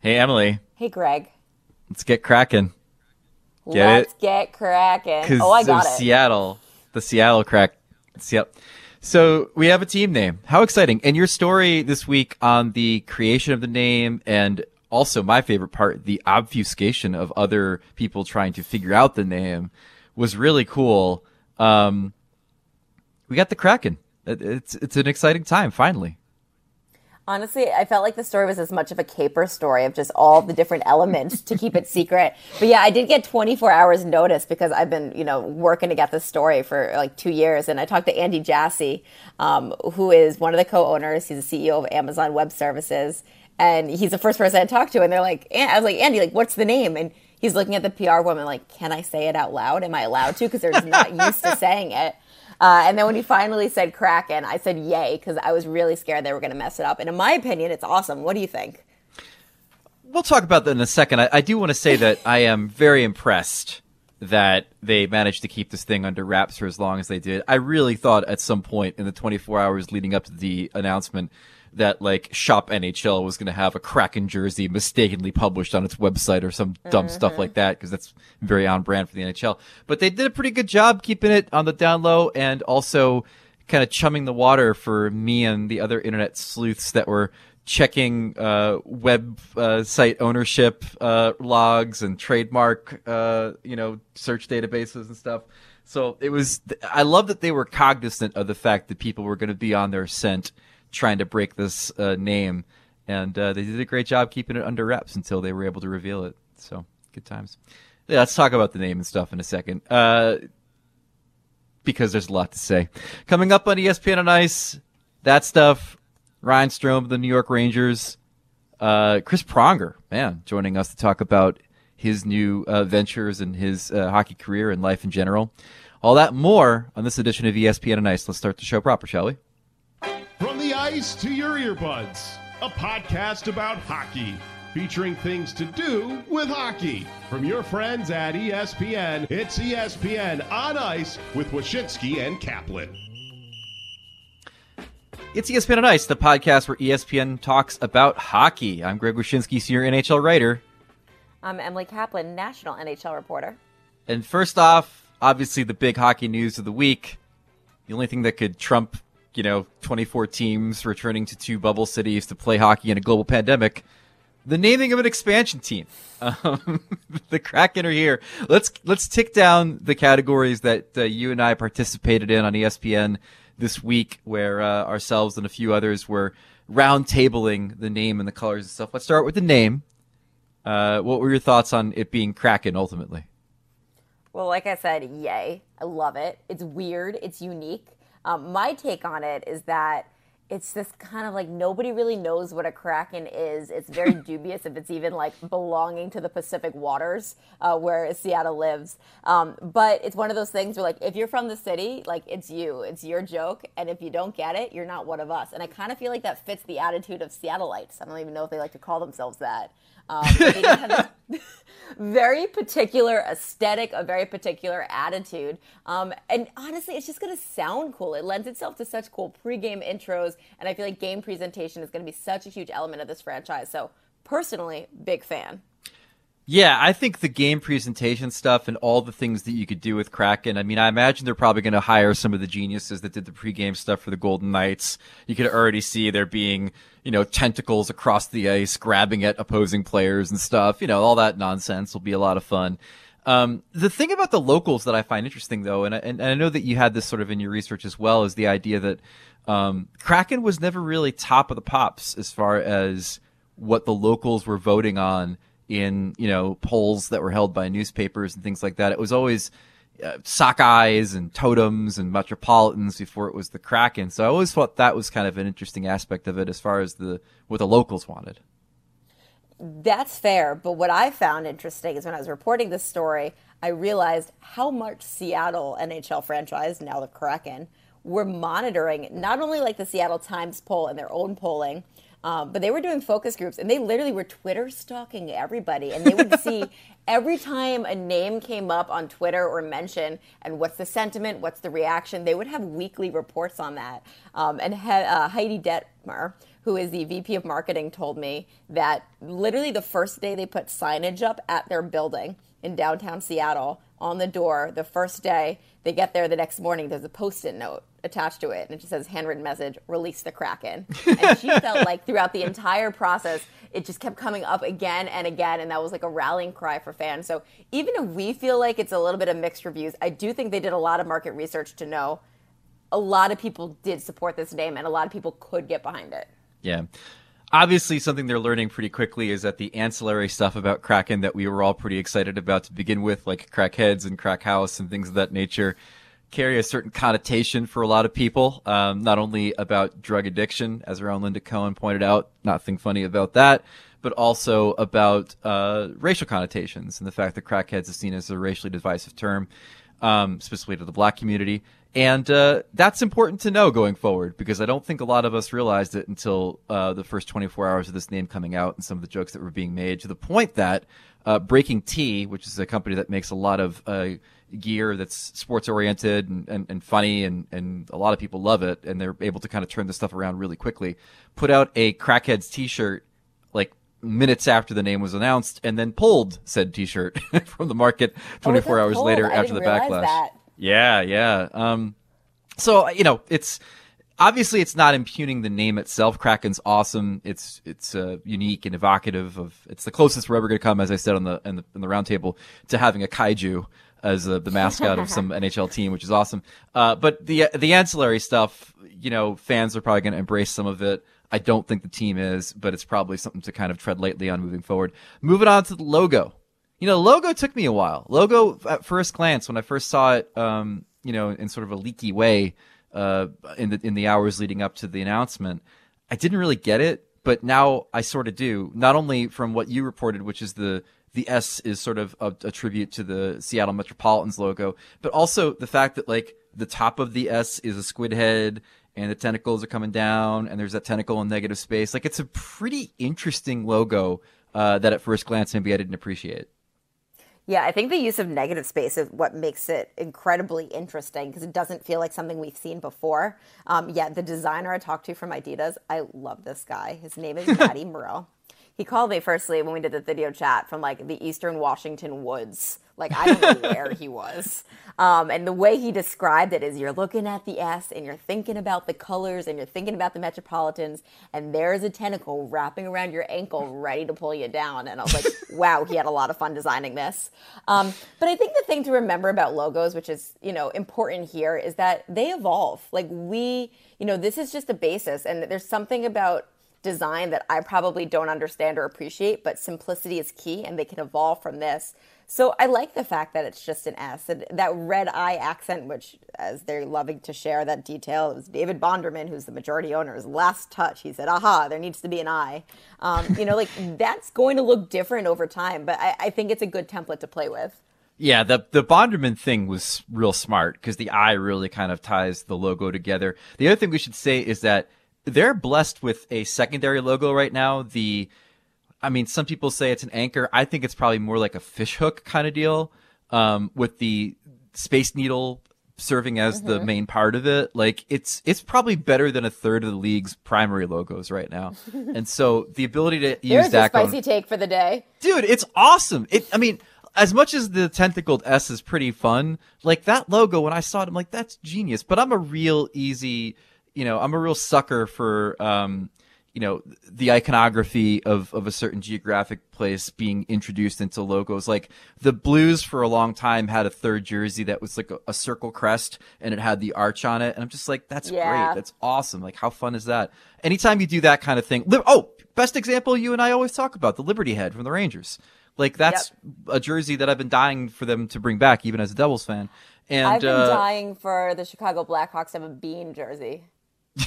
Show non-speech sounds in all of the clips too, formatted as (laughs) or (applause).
Hey, Emily. Hey, Greg. Let's get cracking. Get Let's it? get cracking. Oh, I got it. Seattle, the Seattle crack. Yep. So we have a team name. How exciting! And your story this week on the creation of the name and also my favorite part, the obfuscation of other people trying to figure out the name was really cool. Um, we got the Kraken. It's it's an exciting time finally. Honestly, I felt like the story was as much of a caper story of just all the different elements to keep it secret. (laughs) But yeah, I did get 24 hours notice because I've been, you know, working to get this story for like two years. And I talked to Andy Jassy, um, who is one of the co-owners. He's the CEO of Amazon Web Services, and he's the first person I talked to. And they're like, I was like, Andy, like, what's the name? And he's looking at the PR woman like, can I say it out loud? Am I allowed to? Because they're just not used to (laughs) saying it. Uh, and then when he finally said Kraken, I said yay because I was really scared they were going to mess it up. And in my opinion, it's awesome. What do you think? We'll talk about that in a second. I, I do want to say that I am very impressed that they managed to keep this thing under wraps for as long as they did. I really thought at some point in the 24 hours leading up to the announcement that like Shop NHL was going to have a Kraken jersey mistakenly published on its website or some dumb mm-hmm. stuff like that because that's very on brand for the NHL. But they did a pretty good job keeping it on the down low and also kind of chumming the water for me and the other internet sleuths that were checking uh, web uh, site ownership uh, logs and trademark, uh, you know, search databases and stuff. So it was. I love that they were cognizant of the fact that people were going to be on their scent trying to break this uh, name, and uh, they did a great job keeping it under wraps until they were able to reveal it. So good times. Yeah, let's talk about the name and stuff in a second, uh, because there's a lot to say. Coming up on ESPN on Ice, that stuff. Ryan Strome of the New York Rangers, uh, Chris Pronger, man, joining us to talk about his new uh, ventures and his uh, hockey career and life in general. All that more on this edition of ESPN on Ice. Let's start the show proper, shall we? Ice to Your Earbuds, a podcast about hockey, featuring things to do with hockey. From your friends at ESPN, it's ESPN on Ice with Wyshynski and Kaplan. It's ESPN on Ice, the podcast where ESPN talks about hockey. I'm Greg Wyshynski, senior NHL writer. I'm Emily Kaplan, national NHL reporter. And first off, obviously the big hockey news of the week. The only thing that could trump you know, 24 teams returning to two bubble cities to play hockey in a global pandemic. The naming of an expansion team. (laughs) Um, the Kraken are here. Let's let's tick down the categories that uh, you and I participated in on ESPN this week, where uh, ourselves and a few others were roundtabling the name and the colors and stuff. Let's start with the name. Uh, what were your thoughts on it being Kraken ultimately? Well, like I said, yay! I love it. It's weird. It's unique. Um, my take on it is that it's this kind of like nobody really knows what a kraken is. It's very (laughs) dubious if it's even like belonging to the Pacific waters uh, where Seattle lives. Um, but it's one of those things where like if you're from the city, like it's you, it's your joke, and if you don't get it, you're not one of us. And I kind of feel like that fits the attitude of Seattleites. I don't even know if they like to call themselves that. Um, (laughs) very particular aesthetic, a very particular attitude. Um, and honestly, it's just going to sound cool. It lends itself to such cool pregame intros. And I feel like game presentation is going to be such a huge element of this franchise. So, personally, big fan. Yeah, I think the game presentation stuff and all the things that you could do with Kraken. I mean, I imagine they're probably going to hire some of the geniuses that did the pregame stuff for the Golden Knights. You could already see there being, you know, tentacles across the ice, grabbing at opposing players and stuff. You know, all that nonsense will be a lot of fun. Um, the thing about the locals that I find interesting, though, and I, and I know that you had this sort of in your research as well, is the idea that um, Kraken was never really top of the pops as far as what the locals were voting on in you know polls that were held by newspapers and things like that. It was always uh, Sockeyes and totems and metropolitans before it was the Kraken. So I always thought that was kind of an interesting aspect of it as far as the what the locals wanted. That's fair, but what I found interesting is when I was reporting this story, I realized how much Seattle NHL franchise, now the Kraken, were monitoring not only like the Seattle Times poll and their own polling, um, but they were doing focus groups and they literally were Twitter stalking everybody. And they would see (laughs) every time a name came up on Twitter or mention and what's the sentiment, what's the reaction, they would have weekly reports on that. Um, and uh, Heidi Dettmer, who is the VP of marketing, told me that literally the first day they put signage up at their building in downtown Seattle on the door, the first day they get there the next morning, there's a post it note attached to it, and it just says handwritten message, release the Kraken. (laughs) And she felt like throughout the entire process, it just kept coming up again and again, and that was like a rallying cry for fans. So even if we feel like it's a little bit of mixed reviews, I do think they did a lot of market research to know a lot of people did support this name, and a lot of people could get behind it. Yeah. Obviously, something they're learning pretty quickly is that the ancillary stuff about Kraken that we were all pretty excited about to begin with, like Crackheads and Crack House and things of that nature, carry a certain connotation for a lot of people. Um, not only about drug addiction, as our own Linda Cohn pointed out, nothing funny about that, but also about uh, racial connotations and the fact that crackheads is seen as a racially divisive term, um, specifically to the black community. And uh, that's important to know going forward because I don't think a lot of us realized it until uh, the first 24 hours of this name coming out and some of the jokes that were being made to the point that uh, BreakingT, which is a company that makes a lot of uh, gear that's sports oriented and, and, and, funny and, and a lot of people love it and they're able to kind of turn this stuff around really quickly, put out a Crackheads t shirt like minutes after the name was announced and then pulled said t shirt (laughs) from the market 24 oh, hours pulled? later after the backlash. That. Yeah, yeah. Um, so you know, it's obviously it's not impugning the name itself. Kraken's awesome. It's it's uh, unique and evocative of. It's the closest we're ever going to come, as I said on the in the, in the roundtable, to having a kaiju as uh, the mascot of some (laughs) NHL team, which is awesome. Uh, but the the ancillary stuff, you know, fans are probably going to embrace some of it. I don't think the team is, but it's probably something to kind of tread lightly on moving forward. Moving on to the logo. You know, logo took me a while. Logo at first glance, when I first saw it, um, you know, in sort of a leaky way, uh, in the in the hours leading up to the announcement, I didn't really get it, but now I sort of do. Not only from what you reported, which is the the S is sort of a, a tribute to the Seattle Metropolitans logo, but also the fact that like the top of the S is a squid head and the tentacles are coming down and there's that tentacle in negative space. Like it's a pretty interesting logo uh, that at first glance maybe I didn't appreciate. Yeah, I think the use of negative space is what makes it incredibly interesting because it doesn't feel like something we've seen before. Um, yeah, the designer I talked to from Adidas, I love this guy. His name is (laughs) Matty Moreau. He called me firstly when we did the video chat from like the Eastern Washington woods. Like I don't know (laughs) where he was. Um, and the way he described it is you're looking at the S and you're thinking about the colors and you're thinking about the Metropolitans and there's a tentacle wrapping around your ankle ready to pull you down. And I was like, (laughs) wow, he had a lot of fun designing this. Um, but I think the thing to remember about logos, which is, you know, important here is that they evolve. Like we, you know, this is just a basis and there's something about design that I probably don't understand or appreciate, but simplicity is key and they can evolve from this. So I like the fact that it's just an S. And that red eye accent, which, as they're loving to share that detail, it was David Bonderman, who's the majority owner's last touch. He said, aha, there needs to be an eye. Um, you know, like (laughs) that's going to look different over time, but I, I think it's a good template to play with. Yeah, the the Bonderman thing was real smart because the eye really kind of ties the logo together. The other thing we should say is that they're blessed with a secondary logo right now. The, I mean, some people say it's an anchor. I think it's probably more like a fishhook kind of deal, um, with the Space Needle serving as mm-hmm. the main part of it. Like it's it's probably better than a third of the league's primary logos right now. (laughs) and so the ability to use There's that a spicy take for the day, dude. It's awesome. It. I mean. As much as the tentacled S is pretty fun, like that logo, when I saw it, I'm like, that's genius. But I'm a real easy you know, I'm a real sucker for, um, you know, the iconography of, of a certain geographic place being introduced into logos. Like the Blues for a long time had a third jersey that was like a, a circle crest and it had the arch on it. And I'm just like, that's yeah. great. That's awesome. Like, how fun is that? Anytime you do that kind of thing. Li- oh, best example you and I always talk about the Liberty Head from the Rangers. Like that's yep. a jersey that I've been dying for them to bring back, even as a Devils fan. And I've been uh, dying for the Chicago Blackhawks to have a bean jersey.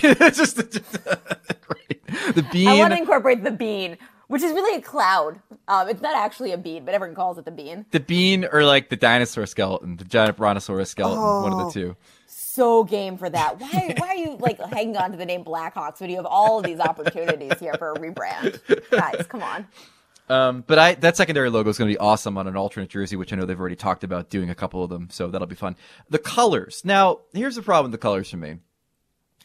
(laughs) just the, (laughs) the bean. I want to incorporate the bean, which is really a cloud. Um, it's not actually a bean, but everyone calls it the bean. The bean, or like the dinosaur skeleton, the giant brontosaurus skeleton, oh, one of the two. So game for that. Why? why are you like (laughs) hanging on to the name Blackhawks when you have all of these opportunities here for a rebrand? Guys, come on. Um, but I that secondary logo is going to be awesome on an alternate jersey, which I know they've already talked about doing a couple of them, so that'll be fun. The colors. Now, here's the problem with the colors for me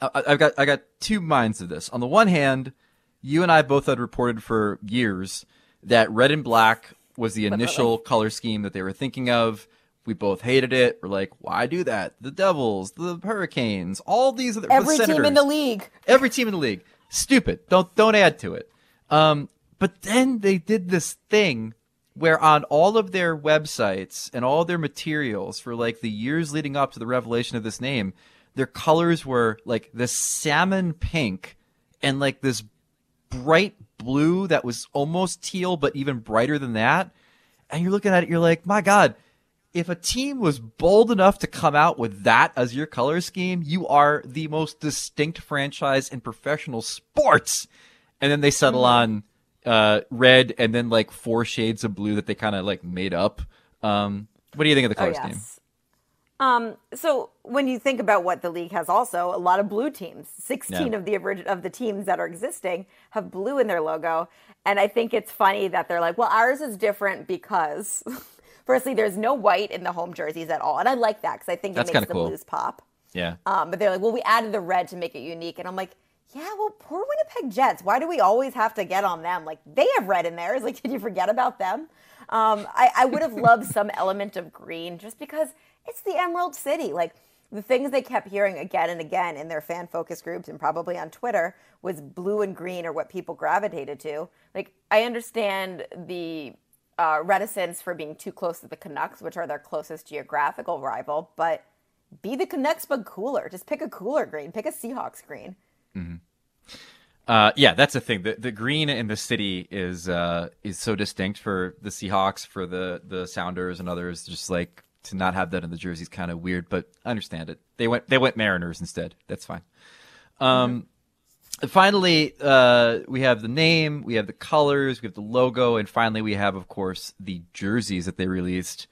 I, I've got I got two minds of this. On the one hand, you and I both had reported for years that red and black was the (laughs) initial color scheme that they were thinking of. We both hated it. We're like, why do that? The Devils, the Hurricanes, all these other Every the team in the league. Every team in the league. Stupid. Don't don't add to it. Um, but then they did this thing where on all of their websites and all their materials for like the years leading up to the revelation of this name, their colors were like this salmon pink and like this bright blue that was almost teal but even brighter than that. And you're looking at it, you're like, my God, if a team was bold enough to come out with that as your color scheme, you are the most distinct franchise in professional sports. And then they settle on uh, red and then like four shades of blue that they kind of like made up. Um, what do you think of the color scheme? Um, so when you think about what the league has, also a lot of blue teams. Sixteen Yeah. of the of the teams that are existing have blue in their logo, and I think it's funny that they're like, "Well, ours is different because." (laughs) Firstly, there's no white in the home jerseys at all, and I like that because I think it That's makes kinda the cool. blues pop. Yeah. Um, but they're like, well, we added the red to make it unique. And I'm like, yeah, well, poor Winnipeg Jets. Why do we always have to get on them? Like, they have red in theirs. Like, (laughs) did you forget about them? Um, I, I would have loved (laughs) some element of green just because it's the Emerald City. Like, the things they kept hearing again and again in their fan focus groups and probably on Twitter was blue and green are what people gravitated to. Like, I understand the uh, reticence for being too close to the Canucks, which are their closest geographical rival, but be the Canucks but cooler. Just pick a cooler green. Pick a Seahawks green. Uh, yeah, that's the thing. The the green in the city is uh, is so distinct for the Seahawks, for the the Sounders and others. Just like to not have that in the jersey is kind of weird, but I understand it. They went they went Mariners instead. That's fine. Um, finally, uh, we have the name, we have the colors, we have the logo, and finally we have, of course, the jerseys that they released.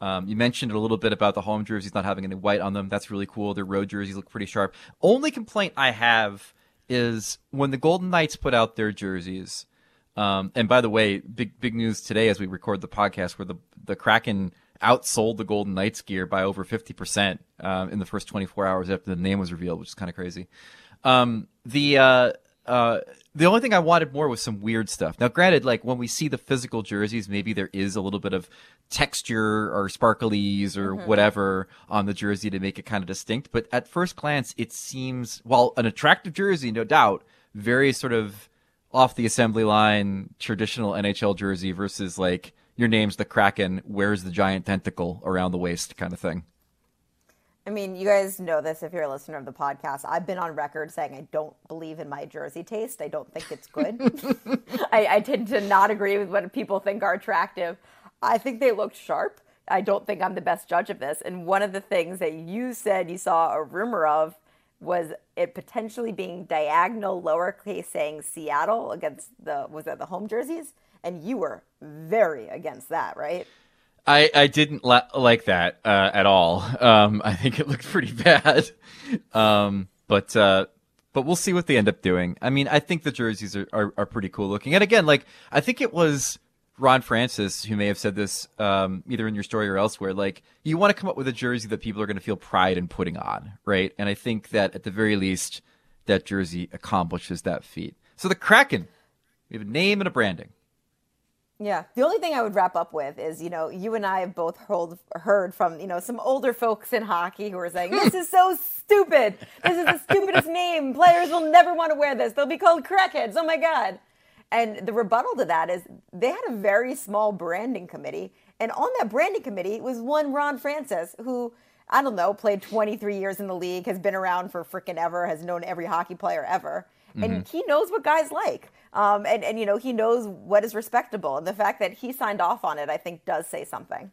Um, you mentioned a little bit about the home jerseys not having any white on them. That's really cool. Their road jerseys look pretty sharp. Only complaint I have is when the Golden Knights put out their jerseys. Um, and by the way, big big news today as we record the podcast, where the the Kraken outsold the Golden Knights gear by over fifty percent um, in the first twenty four hours after the name was revealed, which is kind of crazy. Um, the uh, uh, the only thing I wanted more was some weird stuff. Now, granted, like when we see the physical jerseys, maybe there is a little bit of texture or sparklies or mm-hmm. whatever on the jersey to make it kind of distinct. But at first glance, it seems, while an attractive jersey, no doubt, very sort of off the assembly line traditional NHL jersey versus like your name's the Kraken, where's the giant tentacle around the waist kind of thing. I mean, you guys know this if you're a listener of the podcast. I've been on record saying I don't believe in my jersey taste. I don't think it's good. (laughs) I, I tend to not agree with what people think are attractive. I think they look sharp. I don't think I'm the best judge of this. And one of the things that you said you saw a rumor of was it potentially being diagonal lowercase saying Seattle against the was that the home jerseys? And you were very against that, right? I, I didn't la- like that uh, at all. Um, I think it looked pretty (laughs) bad. Um, but uh, but we'll see what they end up doing. I mean, I think the jerseys are, are, are pretty cool looking. And again, like I think it was Ron Francis who may have said this um, either in your story or elsewhere. Like you want to come up with a jersey that people are going to feel pride in putting on, right? And I think that at the very least, that jersey accomplishes that feat. So the Kraken, we have a name and a branding. Yeah. The only thing I would wrap up with is, you know, you and I have both heard, heard from, you know, some older folks in hockey who are saying, this is so stupid. This is the stupidest name. Players will never want to wear this. They'll be called crackheads. Oh my God. And the rebuttal to that is they had a very small branding committee. And on that branding committee was one Ron Francis who, I don't know, played 23 years in the league, has been around for freaking ever, has known every hockey player ever. And he knows what guys like. Um, and, and, you know, he knows what is respectable. And the fact that he signed off on it, I think, does say something.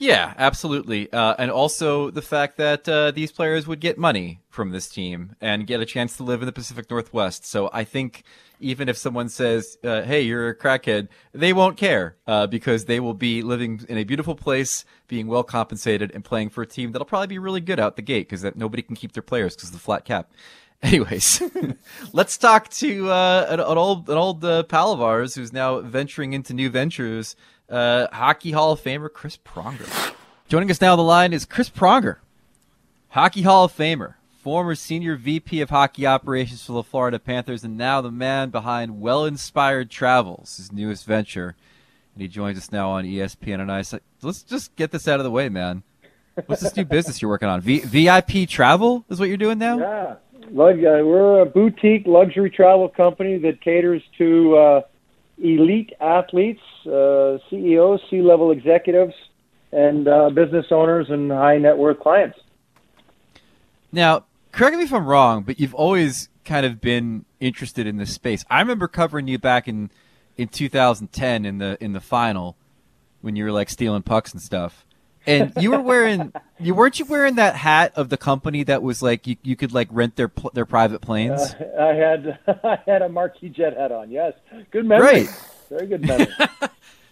Yeah, absolutely. Uh, and also the fact that uh, these players would get money from this team and get a chance to live in the Pacific Northwest. So I think even if someone says, uh, hey, you're a crackhead, they won't care uh, because they will be living in a beautiful place, being well compensated, and playing for a team that'll probably be really good out the gate because that nobody can keep their players because of the flat cap. (laughs) Anyways, (laughs) let's talk to uh, an, an old an old uh, pal of ours who's now venturing into new ventures. Uh, Hockey Hall of Famer Chris Pronger. Joining us now on the line is Chris Pronger, Hockey Hall of Famer, former senior VP of hockey operations for the Florida Panthers, and now the man behind Well Inspired Travels, his newest venture. And he joins us now on ESPN on Ice. So let's just get this out of the way, man. What's this new business you're working on? V- VIP Travel is what you're doing now? Yeah, we're a boutique luxury travel company that caters to uh, elite athletes, uh, CEOs, C-level executives, and uh, business owners and high net worth clients. Now, correct me if I'm wrong, but you've always kind of been interested in this space. I remember covering you back in in 2010 in the in the final when you were like stealing pucks and stuff. And you were wearing you weren't you wearing that hat of the company that was like you, you could like rent their their private planes? Uh, I had (laughs) I had a Marquis Jet hat on. Yes, good memory. Right. Very good memory. (laughs)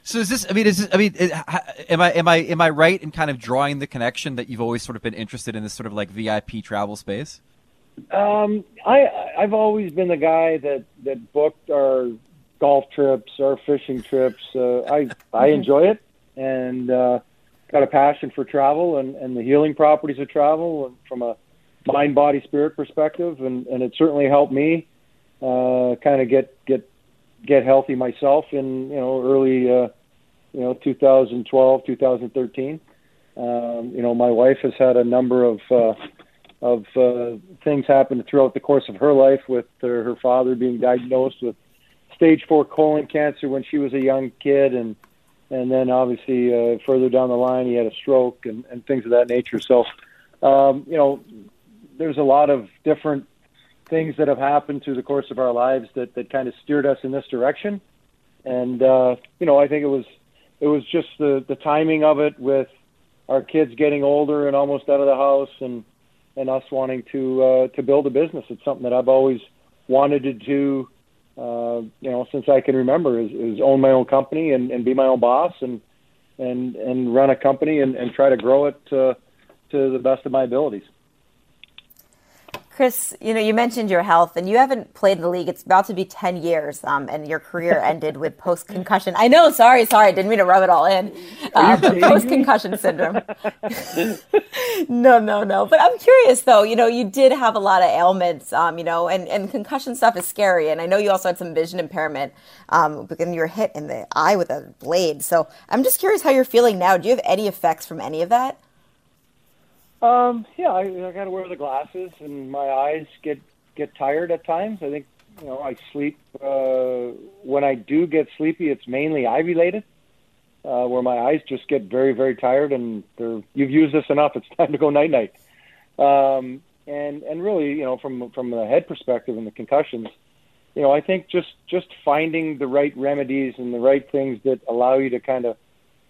So is this? I mean, is this, I mean, am I am I am I right in kind of drawing the connection that you've always sort of been interested in this sort of like VIP travel space? Um, I I've always been the guy that that booked our golf trips, our fishing trips. Uh, I I (laughs) enjoy it and uh, got a passion for travel and, and the healing properties of travel from a mind, body, spirit perspective, and, and it certainly helped me uh, kind of get get get healthy myself in you know early uh, you know 2012 2013 um, you know my wife has had a number of uh, of uh, things happen throughout the course of her life with her, her father being diagnosed with stage four colon cancer when she was a young kid and and then obviously uh, further down the line he had a stroke and, and things of that nature so um, you know there's a lot of different things that have happened through the course of our lives that, that kind of steered us in this direction and uh, you know I think it was it was just the the timing of it with our kids getting older and almost out of the house and and us wanting to uh, to build a business. It's something that I've always wanted to do. Uh, you know, since I can remember, is, is own my own company and, and be my own boss and and and run a company and, and try to grow it to, to the best of my abilities. Chris, you know, you mentioned your health, and you haven't played in the league. It's about to be ten years, um, and your career (laughs) ended with post concussion. I know, sorry, sorry, I didn't mean to rub it all in. Uh, post concussion syndrome. (laughs) no, no, no. But I'm curious, though. You know, you did have a lot of ailments, um, you know, and and concussion stuff is scary. And I know you also had some vision impairment, um, because you were hit in the eye with a blade. So I'm just curious how you're feeling now. Do you have any effects from any of that? Um, yeah, I, I got to wear the glasses, and my eyes get get tired at times. I think you know I sleep uh, when I do get sleepy. It's mainly eye related, uh, where my eyes just get very very tired, and they're you've used this enough. It's (laughs) time to go night night. Um, and and really, you know, from from the head perspective and the concussions, you know, I think just just finding the right remedies and the right things that allow you to kind of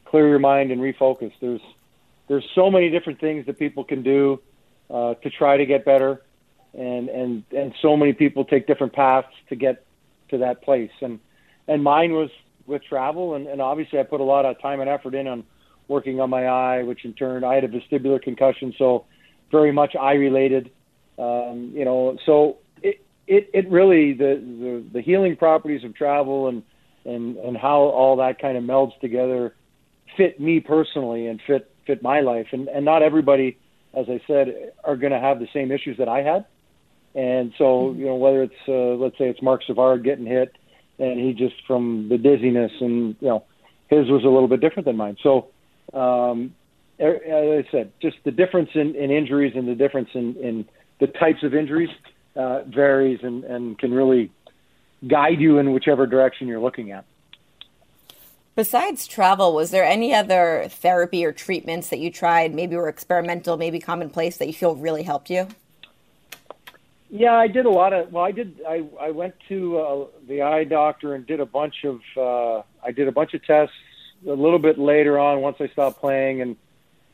clear your mind and refocus. There's there's so many different things that people can do uh, to try to get better, and and and so many people take different paths to get to that place. And and mine was with travel, and, and obviously I put a lot of time and effort in on working on my eye, which in turn I had a vestibular concussion, so very much eye related. Um, you know, so it, it it really the, the the healing properties of travel and and and how all that kind of melds together fit me personally and fit fit my life. And and not everybody, as I said, are going to have the same issues that I had. And so mm-hmm. you know whether it's uh, let's say it's Marc Savard getting hit, and he just from the dizziness and you know his was a little bit different than mine. So um, er, as I said, just the difference in, in injuries and the difference in, in the types of injuries uh, varies and, and can really guide you in whichever direction you're looking at. Besides travel, was there any other therapy or treatments that you tried, maybe were experimental, maybe commonplace, that you feel really helped you? Yeah, I did a lot of. Well, I did. I I went to uh, the eye doctor and did a bunch of. Uh, I did a bunch of tests a little bit later on once I stopped playing and,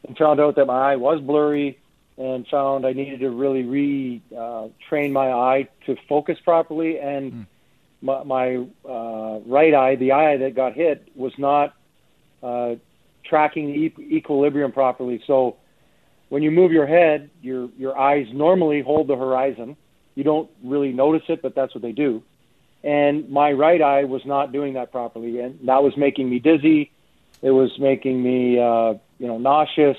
and found out that my eye was blurry and found I needed to really retrain uh, my eye to focus properly and. Mm my, my uh, right eye, the eye that got hit, was not uh, tracking the e- equilibrium properly. So when you move your head, your your eyes normally hold the horizon. You don't really notice it, but that's what they do. And my right eye was not doing that properly, and that was making me dizzy. It was making me, uh, you know, nauseous,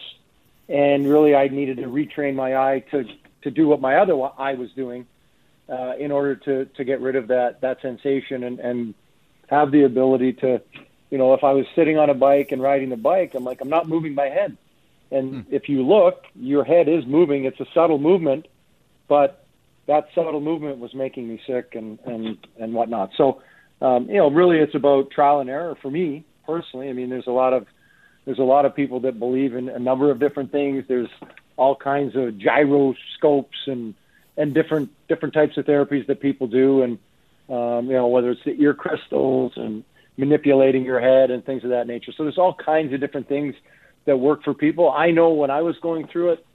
and really I needed to retrain my eye to to do what my other eye was doing uh, in order to to get rid of that that sensation and and have the ability to, you know, if I was sitting on a bike and riding the bike, I'm like I'm not moving my head, and Hmm. if you look, your head is moving. It's a subtle movement, but that subtle movement was making me sick and and and whatnot. So, um, you know, really, it's about trial and error for me personally. I mean, there's a lot of there's a lot of people that believe in a number of different things. There's all kinds of gyroscopes and and different different types of therapies that people do, and um, you know whether it's the ear crystals and manipulating your head and things of that nature. So there's all kinds of different things that work for people. I know when I was going through it,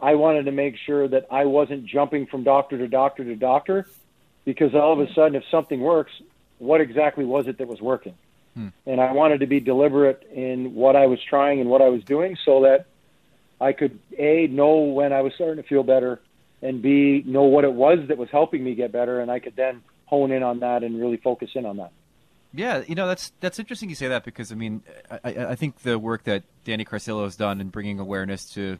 I wanted to make sure that I wasn't jumping from doctor to doctor to doctor, because all of a sudden, if something works, what exactly was it that was working? and I wanted to be deliberate in what I was trying and what I was doing so that I could a know when I was starting to feel better and b know what it was that was helping me get better and I could then hone in on that and really focus in on that. Yeah, you know that's that's interesting you say that because I mean I, I think the work that Danny Carcillo has done in bringing awareness to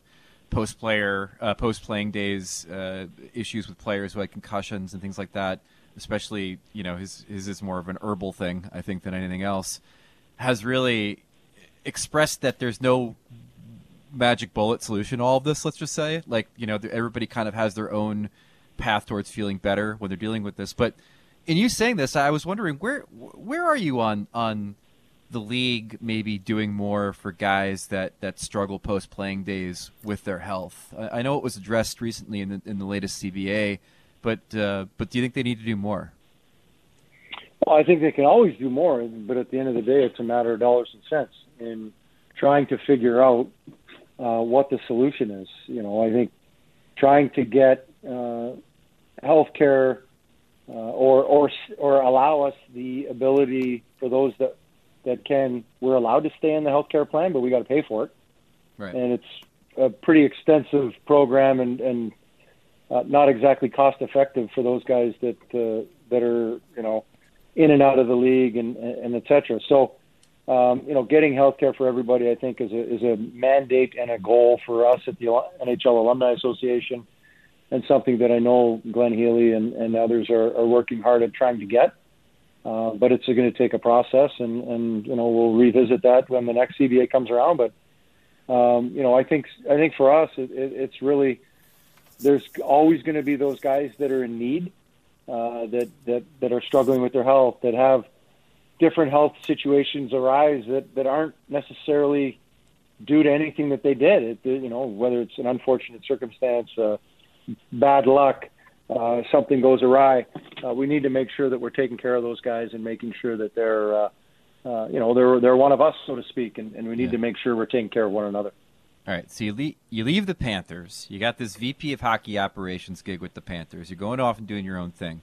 post player uh, post playing days uh, issues with players who had concussions and things like that, especially you know his his is more of an herbal thing I think than anything else, has really expressed that there's no magic bullet solution all of this. Let's just say like you know everybody kind of has their own path towards feeling better when they're dealing with this, but in you saying this, I was wondering where where are you on on the league maybe doing more for guys that, that struggle post playing days with their health? I, I know it was addressed recently in the in the latest CBA, but uh, but do you think they need to do more? Well, I think they can always do more, but at the end of the day, it's a matter of dollars and cents in trying to figure out uh, what the solution is. You know, I think trying to get uh, healthcare uh, or or or allow us the ability for those that that can we're allowed to stay in the healthcare plan, but we got to pay for it, Right. and it's a pretty extensive program and and uh, not exactly cost effective for those guys that uh, that are you know in and out of the league and and et cetera. So. Um, you know, getting health care for everybody, I think, is a, is a mandate and a goal for us at the NHL Alumni Association, and something that I know Glenn Healy and, and others are, are working hard at trying to get. Uh, but it's going to take a process, and, and you know we'll revisit that when the next CBA comes around. But um, you know, I think I think for us, it, it, it's really there's always going to be those guys that are in need, uh, that that that are struggling with their health, that have different health situations arise that, that aren't necessarily due to anything that they did. It, you know, whether it's an unfortunate circumstance, uh, bad luck, uh, something goes awry. Uh, we need to make sure that we're taking care of those guys and making sure that they're, uh, uh, you know, they're they're one of us, so to speak, and, and we need Yeah. to make sure we're taking care of one another. All right, so you leave, you leave the Panthers. You got this VP of Hockey Operations gig with the Panthers. You're going off and doing your own thing.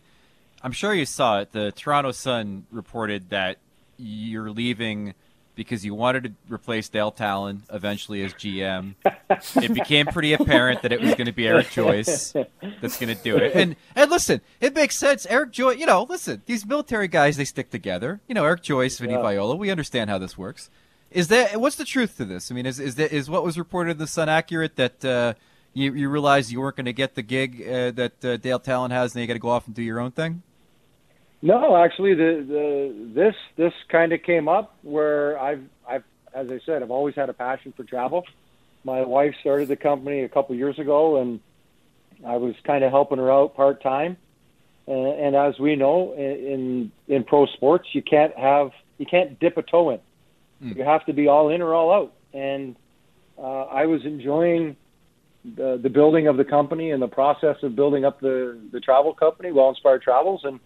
I'm sure you saw it. The Toronto Sun reported that you're leaving because you wanted to replace Dale Tallon eventually as GM. it became pretty apparent that it was going to be Eric Joyce that's going to do it. And and listen, it makes sense. Eric Joyce, you know, listen, these military guys they stick together. You know, Eric Joyce, Vinny Yeah. Viola. We understand how this works. Is that what's the truth to this? I mean, is is that is what was reported in the Sun accurate that uh, you you realized you weren't going to get the gig uh, that uh, Dale Tallon has, and you got to go off and do your own thing? No, actually, the the this this kind of came up where I've I've as I said, I've always had a passion for travel. My wife started the company a couple years ago, and I was kind of helping her out part time. And, and as we know, in in pro sports, you can't have you can't dip a toe in. You have to be all in or all out. And uh, I was enjoying the the building of the company and the process of building up the the travel company, Well Inspired Travels, and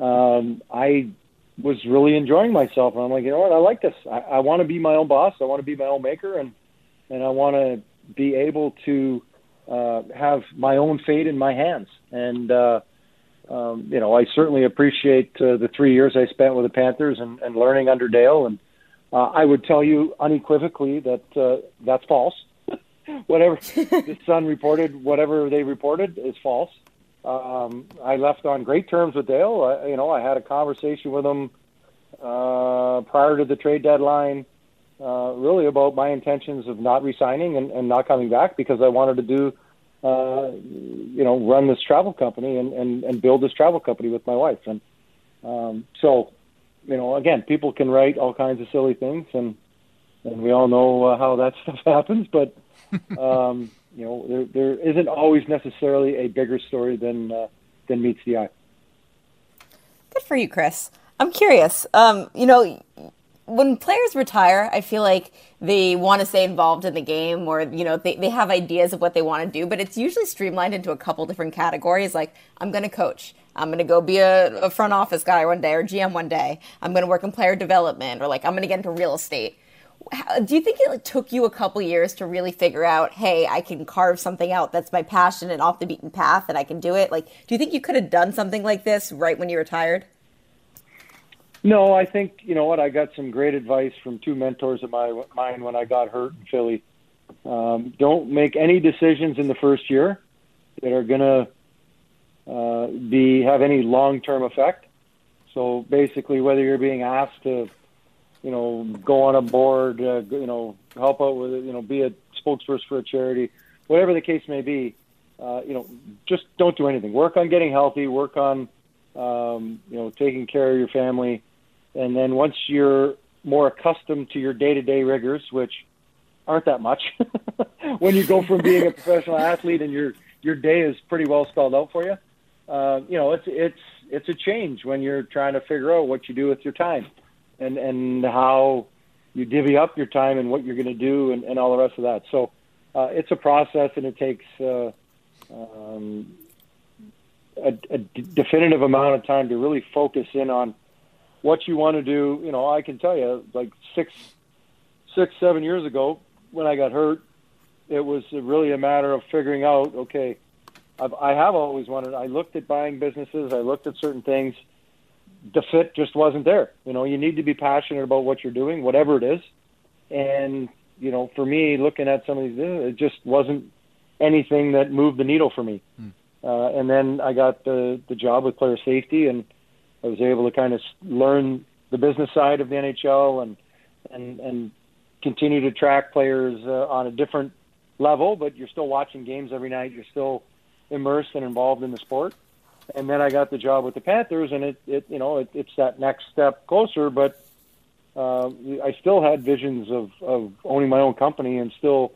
um, I was really enjoying myself. And I'm like, you know what? I like this. I, I want to be my own boss. I want to be my own maker, and and I want to be able to uh, have my own fate in my hands. And uh, um, you know, I certainly appreciate uh, the three years I spent with the Panthers and, and learning under Dale. And uh, I would tell you unequivocally that uh, that's false. (laughs) whatever (laughs) the Sun reported, whatever they reported is false. Um, I left on great terms with Dale. I, you know, I had a conversation with him uh, prior to the trade deadline, uh, really about my intentions of not resigning and, and not coming back because I wanted to do uh, you know, run this travel company and, and, and build this travel company with my wife. And um, so, you know, again, people can write all kinds of silly things, and and we all know uh, how that (laughs) stuff happens. But um, you know, there there isn't always necessarily a bigger story than uh, than meets the eye. Good for you, Chris. I'm curious. Um, you know, when players retire, I feel like they want to stay involved in the game or, you know, they, they have ideas of what they want to do, but it's usually streamlined into a couple different categories. Like, I'm going to coach. I'm going to go be a, a, front office guy one day or GM one day. I'm going to work in player development or like I'm going to get into real estate. How, do you think it took you a couple years to really figure out, hey, I can carve something out that's my passion and off the beaten path and I can do it? Like, do you think you could have done something like this right when you retired? No, I think you know what. I got some great advice from two mentors of my, mine when I got hurt in Philly. Um, don't make any decisions in the first year that are going to uh, be have any long term effect. So basically, whether you're being asked to, you know, go on a board, uh, you know, help out with, you know, be a spokesperson for a charity, whatever the case may be, uh, you know, just don't do anything. Work on getting healthy. Work on, um, you know, taking care of your family and then once you're more accustomed to your day-to-day rigors, which aren't that much, (laughs) when you go from being a professional (laughs) athlete and your your day is pretty well spelled out for you, uh, you know it's it's it's a change when you're trying to figure out what you do with your time, and and how you divvy up your time and what you're going to do and, and all the rest of that. So uh, it's a process and it takes uh, um, a, a definitive amount of time to really focus in on what you want to do. You know, I can tell you, like six, six, seven years ago, when I got hurt, it was really a matter of figuring out. Okay, I've, I have always wanted. I looked at buying businesses. I looked at certain things. The fit just wasn't there. You know, you need to be passionate about what you're doing, whatever it is. And you know, for me, looking at some of these, it just wasn't anything that moved the needle for me. Hmm. Uh, and then I got the the job with player safety and I was able to kind of learn the business side of the NHL and and and continue to track players uh, on a different level, but you're still watching games every night. You're still immersed and involved in the sport. And then I got the job with the Panthers, and it, it you know, it, it's that next step closer. But uh, I still had visions of of owning my own company, and still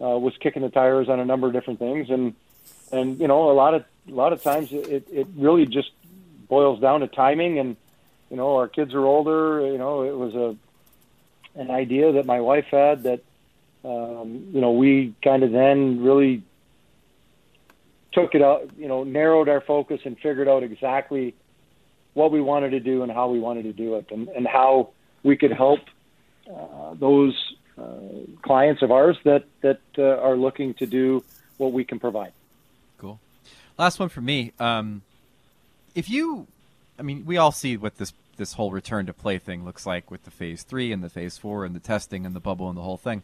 uh, was kicking the tires on a number of different things. And and you know, a lot of a lot of times it it really just boils down to timing and you know our kids are older you know it was a an idea that my wife had that um, you know we kind of then really took it out you know narrowed our focus and figured out exactly what we wanted to do and how we wanted to do it and, and how we could help uh, those uh, clients of ours that that uh, are looking to do what we can provide. Cool. Last one for me. Um, if you, I mean, we all see what this this whole return to play thing looks like with the phase three and the phase four and the testing and the bubble and the whole thing.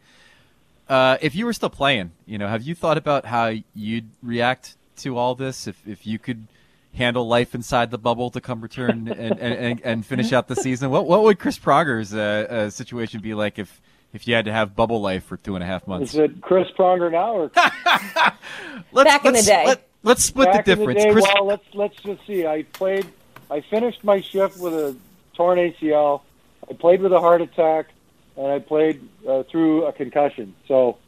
Uh, if you were still playing, you know, have you thought about how you'd react to all this if if you could handle life inside the bubble to come return (laughs) and, and, and, finish out the season? What what would Chris Pronger's uh, uh, situation be like if if you had to have bubble life for two and a half months? Is it Chris Pronger now or (laughs) let's, back in the day? Let, Let's split Back the difference. In the day, Chris... Well, let's let's just see. I played. I finished my shift with a torn ACL. I played with a heart attack, and I played uh, through a concussion. So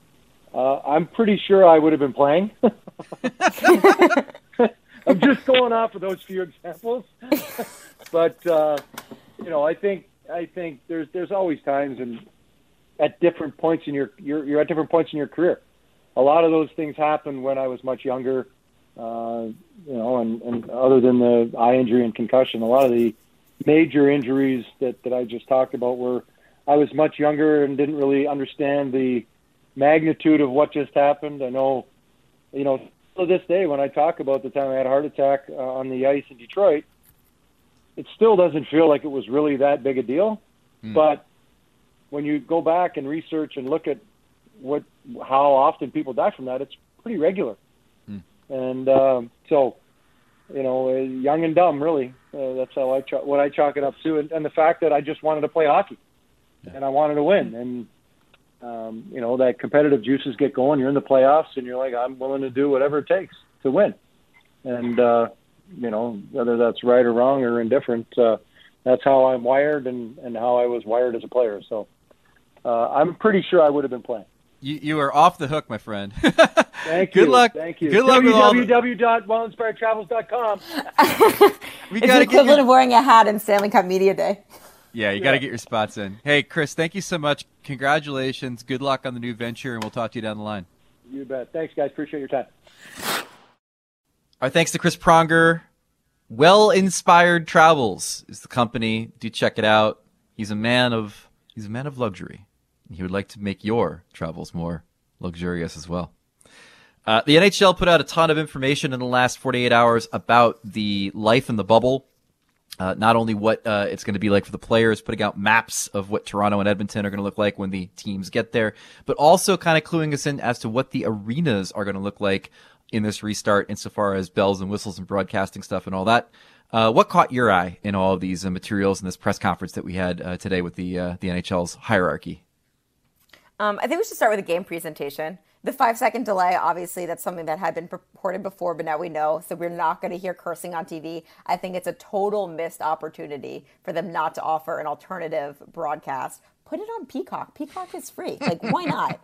uh, I'm pretty sure I would have been playing. (laughs) I'm just going off of those few examples, (laughs) but uh, you know, I think I think there's there's always times and at different points in your you're, you're at different points in your career. A lot of those things happened when I was much younger uh, you know, and, and other than the eye injury and concussion, a lot of the major injuries that, that I just talked about were I was much younger and didn't really understand the magnitude of what just happened. I know, you know, to this day when I talk about the time I had a heart attack uh, on the ice in Detroit, it still doesn't feel like it was really that big a deal. Mm. But when you go back and research and look at what how often people die from that, it's pretty regular and um, so you know, uh, young and dumb, really. Uh, that's how I ch- what I chalk it up to, and, and the fact that I just wanted to play hockey. And I wanted to win, and um, you know that competitive juices get going. You're in the playoffs, and you're like, I'm willing to do whatever it takes to win. And uh, you know whether that's right or wrong or indifferent, uh, that's how I'm wired and and how I was wired as a player. So uh, I'm pretty sure I would have been playing. You you are off the hook, my friend. (laughs) Thank you. Good luck. Thank you. Good luck with all the- www.wellinspiredtravels.com. (laughs) we It's the gotta get equivalent you- of wearing a hat in Stanley Cup Media Day. Yeah, you got to get your spots in. Hey, Chris, thank you so much. Congratulations. Good luck on the new venture, and we'll talk to you down the line. You bet. Thanks, guys. Appreciate your time. Our thanks to Chris Pronger. Well Inspired Travels is the company. Do check it out. He's a man of he's a man of luxury. He would like to make your travels more luxurious as well. Uh, the NHL put out a ton of information in the last 48 hours about the life in the bubble. Uh, not only what uh, it's going to be like for the players, putting out maps of what Toronto and Edmonton are going to look like when the teams get there, but also kind of cluing us in as to what the arenas are going to look like in this restart, insofar as bells and whistles and broadcasting stuff and all that. Uh, what caught your eye in all of these uh, materials in this press conference that we had uh, today with the uh, the NHL's hierarchy? Um, I think we should start with a game presentation. The five second delay, obviously, that's something that had been reported before, but now we know. So we're not going to hear cursing on TV. I think it's a total missed opportunity for them not to offer an alternative broadcast. Put it on Peacock. Peacock is free. Like, why not?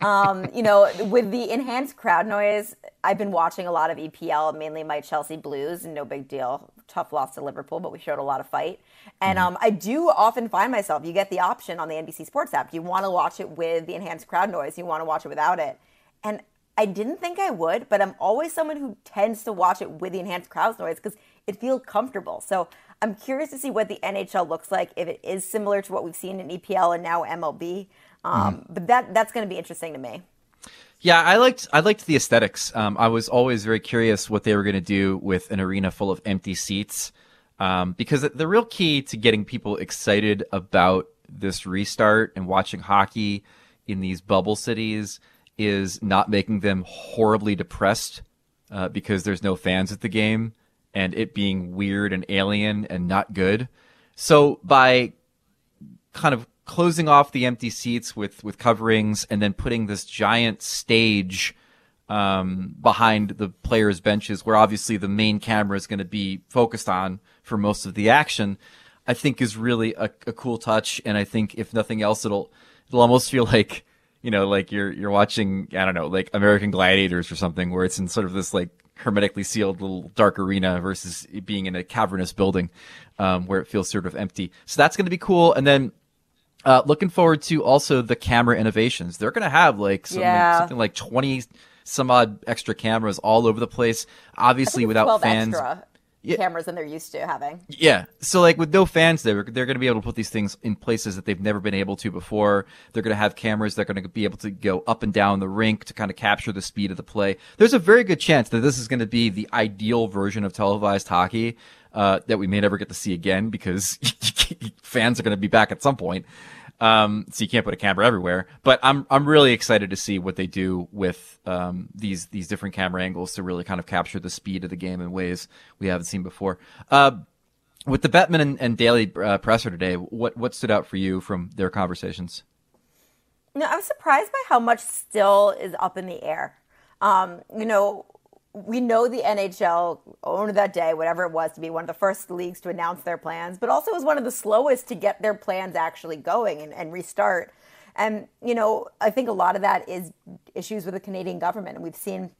um, you know, with the enhanced crowd noise, I've been watching a lot of EPL, mainly my Chelsea Blues, and no big deal. Tough loss to Liverpool, but we showed a lot of fight. And um, I do often find myself, you get the option on the NBC Sports app. You want to watch it with the enhanced crowd noise, you want to watch it without it. And I didn't think I would, but I'm always someone who tends to watch it with the enhanced crowd noise because it feels comfortable. So I'm curious to see what the NHL looks like if it is similar to what we've seen in EPL and now MLB. Um, But that that's going to be interesting to me. Yeah, I liked I liked the aesthetics. Um, I was always very curious what they were going to do with an arena full of empty seats, um, because the real key to getting people excited about this restart and watching hockey in these bubble cities is not making them horribly depressed uh, because there's no fans at the game and it being weird and alien and not good. So by kind of closing off the empty seats with with coverings and then putting this giant stage um, behind the players' benches, where obviously the main camera is going to be focused on for most of the action, I think is really a, a cool touch. And I think if nothing else, it'll it'll almost feel like you know, like you're you're watching I don't know, like American Gladiators or something, where it's in sort of this like hermetically sealed little dark arena versus being in a cavernous building um, where it feels sort of empty. So that's going to be cool. And then uh, looking forward to also the camera innovations. They're going to have like, some, Yeah. something like 20 some odd extra cameras all over the place. Obviously, I think it's without fans. extra Yeah. cameras than they're used to having. Yeah. So like with no fans there, they're going to be able to put these things in places that they've never been able to before. They're going to have cameras that are going to be able to go up and down the rink to kind of capture the speed of the play. There's a very good chance that this is going to be the ideal version of televised hockey uh, that we may never get to see again because (laughs) fans are going to be back at some point. Um, so you can't put a camera everywhere, but I'm I'm really excited to see what they do with um, these these different camera angles to really kind of capture the speed of the game in ways we haven't seen before. Uh, with the Bettman and, and Daly uh, presser today, what what stood out for you from their conversations? No, I was surprised by how much still is up in the air. Um, you know, we know the NHL owned that day, whatever it was, to be one of the first leagues to announce their plans, but also was one of the slowest to get their plans actually going and, and restart. And, you know, I think a lot of that is issues with the Canadian government. And we've seen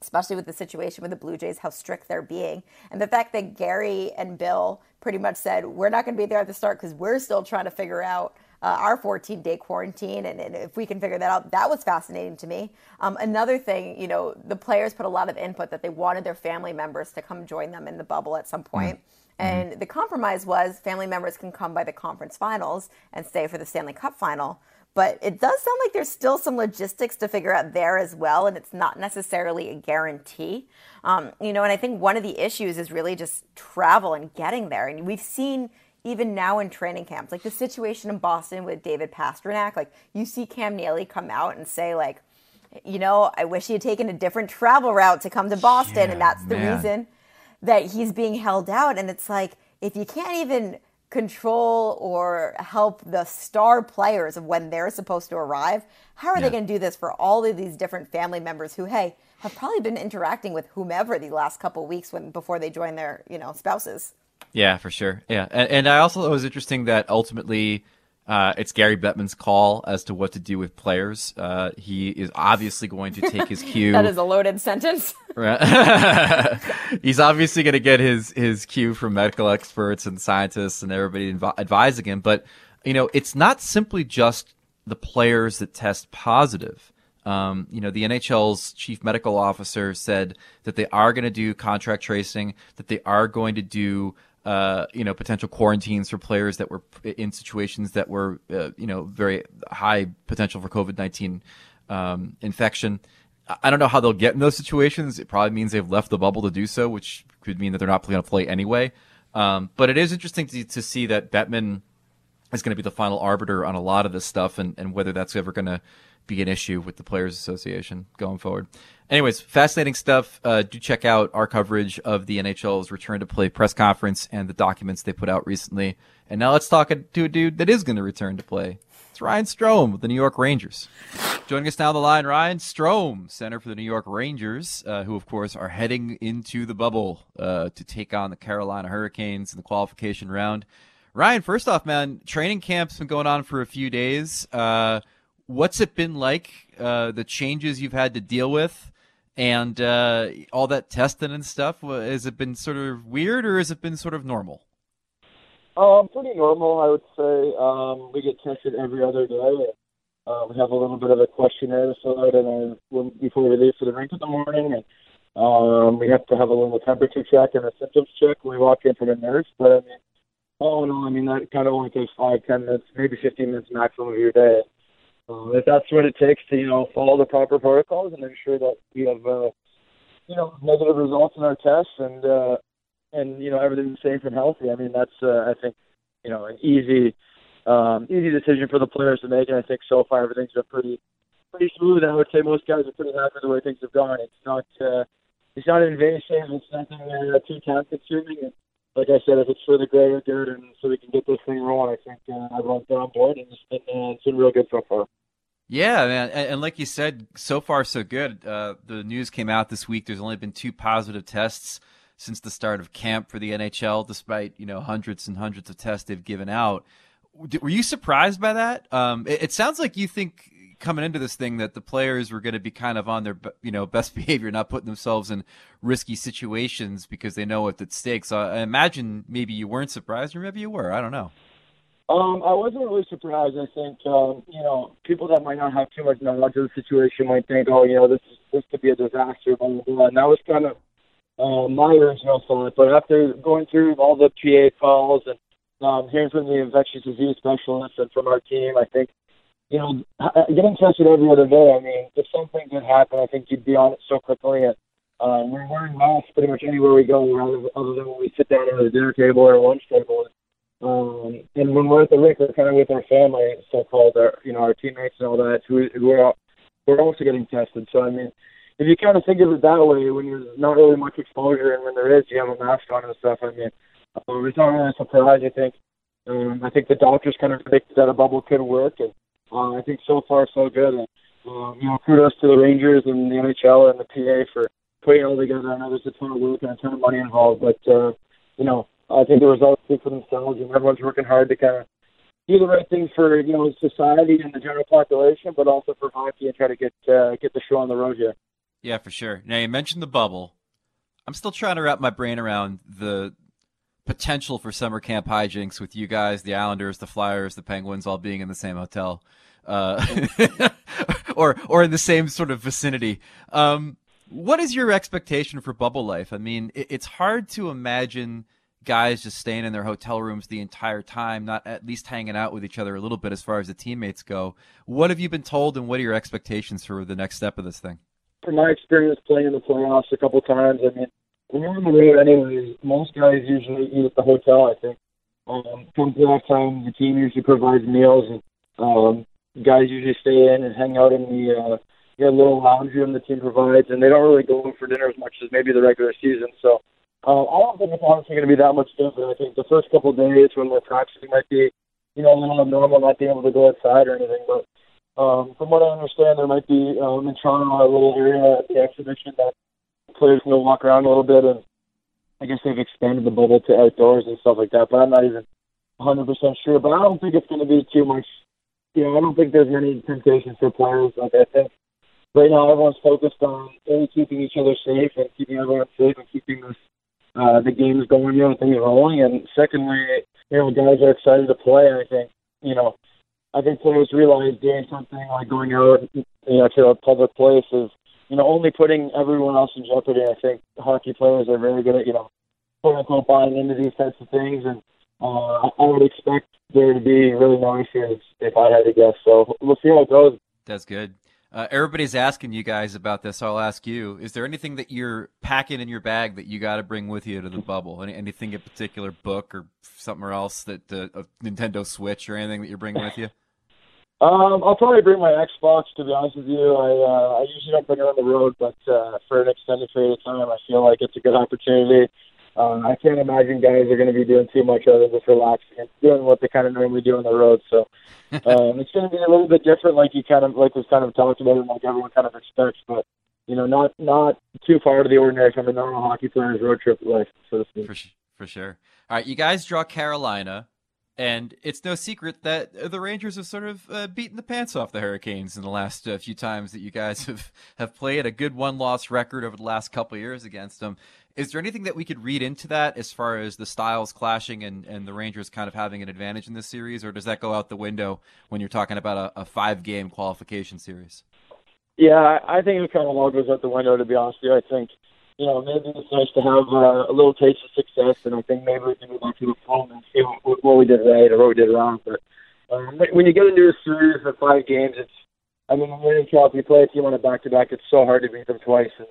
especially with the situation with the Blue Jays, how strict they're being. And the fact that Gary and Bill pretty much said, we're not going to be there at the start because we're still trying to figure out uh, our 14 day quarantine. And, and, if we can figure that out, that was fascinating to me. Um, another thing, you know, the players put a lot of input that they wanted their family members to come join them in the bubble at some point. And the compromise was family members can come by the conference finals and stay for the Stanley Cup final. But it does sound like there's still some logistics to figure out there as well, and it's not necessarily a guarantee. Um, you know, and I think one of the issues is really just travel and getting there. And we've seen even now in training camps, like the situation in Boston with David Pastrnak, like you see Cam Neely come out and say, like, you know, I wish he had taken a different travel route to come to Boston, Yeah, and that's the man. reason that he's being held out. And it's like, if you can't even control or help the star players of when they're supposed to arrive, how are yeah. they going to do this for all of these different family members who, hey, have probably been interacting with whomever the last couple weeks when before they join their, you know, spouses? Yeah, for sure. Yeah, and, and I also thought it was interesting that ultimately uh, it's Gary Bettman's call as to what to do with players. Uh, he is obviously going to take his (laughs) cue. that is a loaded sentence. (laughs) Right. (laughs) He's obviously going to get his his cue from medical experts and scientists and everybody inv- advising him. But you know, it's not simply just the players that test positive. Um, you know, the NHL's chief medical officer said that they are going to do contact tracing, that they are going to do uh, you know, potential quarantines for players that were in situations that were, uh, you know, very high potential for COVID 19 um, infection. I don't know how they'll get in those situations. It probably means they've left the bubble to do so, which could mean that they're not going to play anyway. Um, but it is interesting to, to see that Bettman is going to be the final arbiter on a lot of this stuff and, and whether that's ever going to be an issue with the Players Association going forward. Anyways, fascinating stuff. Uh, do check out our coverage of the NHL's return to play press conference and the documents they put out recently. And now let's talk to a dude that is going to return to play. It's Ryan Strome with the New York Rangers. Joining us now on the line, Ryan Strome, center for the New York Rangers, uh, who, of course, are heading into the bubble uh, to take on the Carolina Hurricanes in the qualification round. Ryan, first off, man, training camp's been going on for a few days. Uh, what's it been like? Uh, the changes you've had to deal with? and uh, all that testing and stuff. Has it been sort of weird, or has it been sort of normal? Um, pretty normal, I would say. Um, we get tested every other day. Uh, we have a little bit of a questionnaire to fill out in our, before we leave for the rink in the morning, and um, we have to have a little temperature check and a symptoms check when we walk in from the nurse. But I mean, all in all, I mean that kind of only takes five, ten minutes, maybe fifteen minutes maximum of your day. Um, if that's what it takes to, you know, follow the proper protocols and ensure that we have, uh, you know, negative results in our tests and, uh, and, you know, everything's safe and healthy. I mean, that's, uh, I think, you know, an easy, um, easy decision for the players to make. And I think so far everything's been pretty, pretty smooth. And I would say most guys are pretty happy with the way things have gone. It's not, uh, it's not invasive. It's nothing uh, too time consuming. And like I said, if it's for the greater good and so we can get this thing rolling, I think uh, everyone's been on board and it's been, uh, it's been real good so far. Yeah, man, and, and, like you said, so far so good. Uh, the news came out this week. There's only been two positive tests since the start of camp for the NHL, despite you know hundreds and hundreds of tests they've given out. Were you surprised by that? Um, it, it, sounds like you think coming into this thing that the players were going to be kind of on their you know best (laughs) behavior, not putting themselves in risky situations because they know what's at stake. So I imagine maybe you weren't surprised, or maybe you were. I don't know. Um, I wasn't really surprised. I think um, you know people that might not have too much knowledge of the situation might think, oh, you know, this is, this could be a disaster, blah blah blah. And that was kind of uh, my original thought. But after going through all the PA calls and um, hearing from the infectious disease specialist and from our team, I think you know getting tested every other day. I mean, if something did happen, I think you'd be on it so quickly. And uh, we're wearing masks pretty much anywhere we go, rather other than when we sit down at a dinner table or lunch table. Um, and when we're at the rink, we're kind of with our family, so-called, our, you know, our teammates and all that, who, are, we're also getting tested. So, I mean, if you kind of think of it that way, when there's not really much exposure, and when there is, you have a mask on and stuff. I mean, um, it's not really a surprise. I think, um, I think the doctors kind of predicted that a bubble could work, and uh, I think so far so good. And um, you know, kudos to the Rangers and the NHL and the PA for putting it all together. I know there's a ton of work and a ton of money involved, but uh, you know, I think the results speak for themselves, and everyone's working hard to kind of do the right thing for you know society and the general population, but also for hockey and try to get uh, get the show on the road here. Yeah, for sure. Now you mentioned the bubble. I'm still trying to wrap my brain around the potential for summer camp hijinks with you guys, the Islanders, the Flyers, the Penguins, all being in the same hotel, uh, (laughs) or or in the same sort of vicinity. Um, what is your expectation for bubble life? I mean, it, it's hard to imagine guys just staying in their hotel rooms the entire time, not at least hanging out with each other a little bit as far as the teammates go. What have you been told, and what are your expectations for the next step of this thing? From my experience playing in the playoffs a couple times, I mean, when you're on the road, anyways, most guys usually eat at the hotel. I think. Um, come playoff time, the team usually provides meals, and um, guys usually stay in and hang out in the uh, you little lounge room the team provides, and they don't really go for dinner as much as maybe the regular season. So Uh, I don't think it's honestly going to be that much different. I think the first couple of days when we're practicing might be, you know, a little abnormal not being able to go outside or anything. But um, from what I understand, there might be um, in Toronto a little area at the exhibition that players can go walk around a little bit, and I guess they've expanded the bubble to outdoors and stuff like that. But I'm not even 100% sure. But I don't think it's going to be too much. You know, I don't think there's many temptations for players. Like I think right now everyone's focused on only keeping each other safe and keeping everyone safe and keeping this uh, the games going, you know, things rolling. And secondly, you know, guys are excited to play. I think, you know, I think players realize doing something like going out, you know, to a public place is, you know, only putting everyone else in jeopardy. I think hockey players are very good at, you know, quote unquote buying into these types of things, and uh, I would expect there to be really no issues if I had to guess. So we'll see how it goes. That's good. Uh, everybody's asking you guys about this. So I'll ask you: Is there anything that you're packing in your bag that you got to bring with you to the bubble? Any, anything in particular, book or something else that uh, a Nintendo Switch or anything that you're bringing with you? Um, I'll probably bring my Xbox. To be honest with you, I uh, I usually don't bring it on the road, but uh, for an extended period of time, I feel like it's a good opportunity. Um, I can't imagine guys are going to be doing too much other than just relaxing and doing what they kind of normally do on the road. So (laughs) um, it's going to be a little bit different, like you kind of like was kind of talked about, and like everyone kind of expects. But you know, not not too far to the ordinary from a normal hockey player's road trip life, so to speak. For, for sure. All right, you guys draw Carolina. And it's no secret that the Rangers have sort of uh, beaten the pants off the Hurricanes in the last uh, few times that you guys (laughs) have, have played. A good one loss record over the last couple years against them. Is there anything that we could read into that as far as the styles clashing and, and the Rangers kind of having an advantage in this series, or does that go out the window when you're talking about a, a five game qualification series? Yeah, I think it kind of all goes out the window, to be honest with you. I think you know, maybe it's nice to have uh, a little taste of success, and I think maybe we can go back to the phone and see what, what we did right or what we did wrong. But um, when you get into a series of five games, it's, I mean, in if you play a team on a back-to-back, it's so hard to beat them twice, and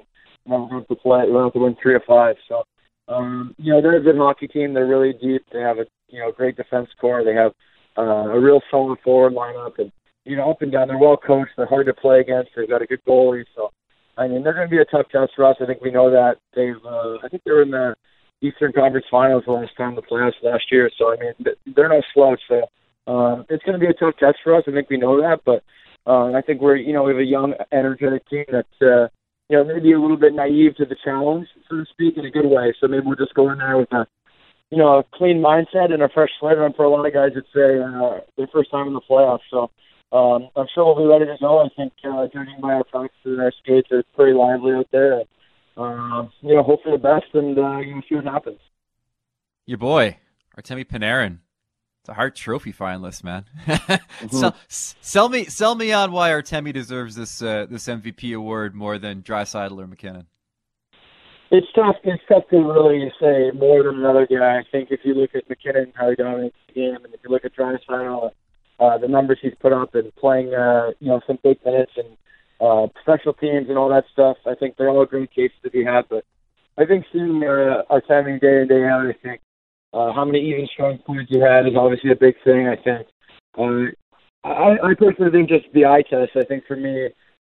you know, we have to play, we have to win three or five. So, um, you know, they're a good hockey team. They're really deep. They have a, you know, great defense core. They have uh, a real solid forward lineup, and you know, up and down, they're well coached. They're hard to play against. They've got a good goalie, so I mean, they're going to be a tough test for us. I think we know that. They've, uh, I think they were in the Eastern Conference Finals last time the playoffs last year. So I mean, they're no slouch. So uh, it's going to be a tough test for us. I think we know that, but uh, I think we're, you know, we have a young, energetic team that's, uh, you know, maybe a little bit naive to the challenge, so to speak, in a good way. So maybe we'll just go in there with a, you know, a clean mindset and a fresh slate. And for a lot of guys, it's a uh, their first time in the playoffs. So um, I'm sure we'll be ready to go. I think uh, judging by our practice and our skates, it's pretty lively out there. And, uh, you know, hope for the best and uh, you know, see what happens. Your boy, Artemi Panarin. It's a Hart Trophy finalist, man. (laughs) mm-hmm. sell, sell, me, sell me on why Artemi deserves this uh, this MVP award more than Draisaitl or MacKinnon. It's tough. It's tough to really say more than another guy. I think if you look at MacKinnon, how he dominates the game, and if you look at Draisaitl, uh, the numbers he's put up and playing, uh, you know, some big minutes and uh, special teams and all that stuff. I think they're all great cases to be had. But I think seeing uh, Artemi day in day out, I think uh, how many even strong points you had is obviously a big thing. I think. Uh, I, I personally think just the eye test. I think for me,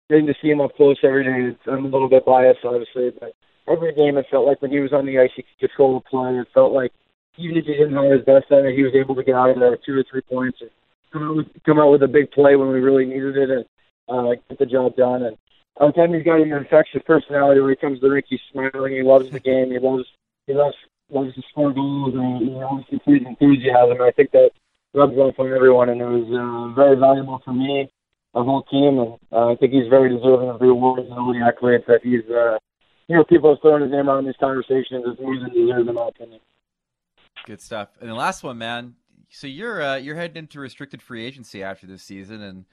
getting to see him up close every day, I'm a little bit biased, obviously, but every game it felt like when he was on the ice, he could control the play. It felt like even if he didn't have his best it, he was able to get out of there with two or three points. And, come out with come out with a big play when we really needed it and uh, get the job done. And um, Tammy's got an infectious personality when he comes to the rink. He's smiling. He loves the game. He loves he loves loves to score goals and he obviously plays enthusiasm. I think that rubs off on everyone, and it was uh, very valuable for me, the whole team, and uh, I think he's very deserving of the awards and all the accolades that he's. Uh, you know, people have thrown his name in these conversations. It's more than deserved, in my opinion. Good stuff. And the last one, man, so you're uh, you're heading into restricted free agency after this season, and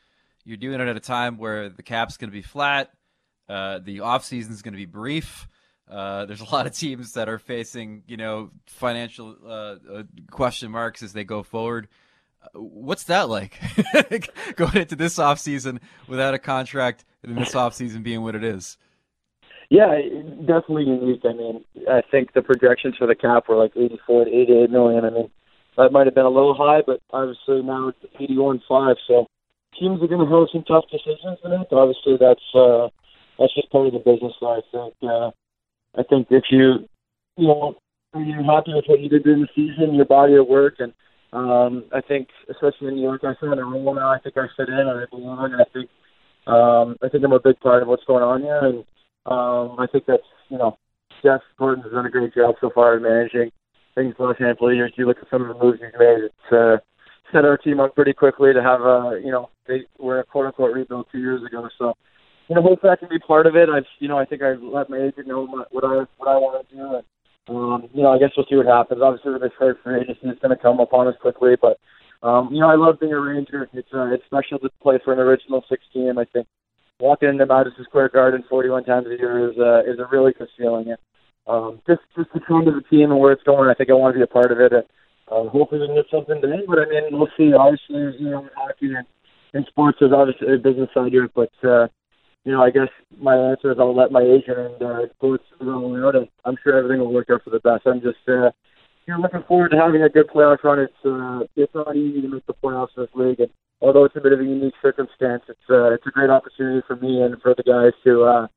you're doing it at a time where the cap's going to be flat, uh, the off season is going to be brief. Uh, there's a (laughs) lot of teams that are facing, you know, financial uh, uh, question marks as they go forward. Uh, what's that like (laughs) going into this off season without a contract, and this off season being what it is? Yeah, definitely unique. I mean, I think the projections for the cap were like 84 to 88 million. I mean, that might have been a little high, but obviously now it's 81.5. So teams are going to have some tough decisions in it. Obviously, that's uh, that's just part of the business. I think uh, I think if you you know, are you happy with what you did during the season, your body of work, and um, I think, especially in New York, I in a role now. I think I fit in, and I belong, and I think, um, I think I'm a big part of what's going on here, and um, I think that's, you know, Jeff Gorton has done a great job so far in managing things handful of years. You look at some of the moves he's made; it's uh, set our team up pretty quickly to have a, you know, they were a quote unquote rebuild two years ago, so you know, hopefully I can be part of it. I've, you know, I think I've let my agent know what I what I want to do, and um, you know, I guess we'll see what happens. Obviously, with this trade free agency, it's going to come upon us quickly, but um, you know, I love being a Ranger. It's uh, it's special to play for an original six team. I think walking into Madison Square Garden 41 times a year is uh, is a really good feeling. And um, just just the trend of the team and where it's going, I think I want to be a part of it. And uh, hopefully we can get something today. But I mean, we'll see. Obviously, you know, hockey and, and sports is obviously a business side here, but uh, you know, I guess my answer is I'll let my agent and uh, go through out, and I'm sure everything will work out for the best. I'm just, uh, you know, looking forward to having a good playoff run. It's, uh, it's not easy to make the playoffs in this league, and although it's a bit of a unique circumstance, it's, uh, it's a great opportunity for me and for the guys to, uh,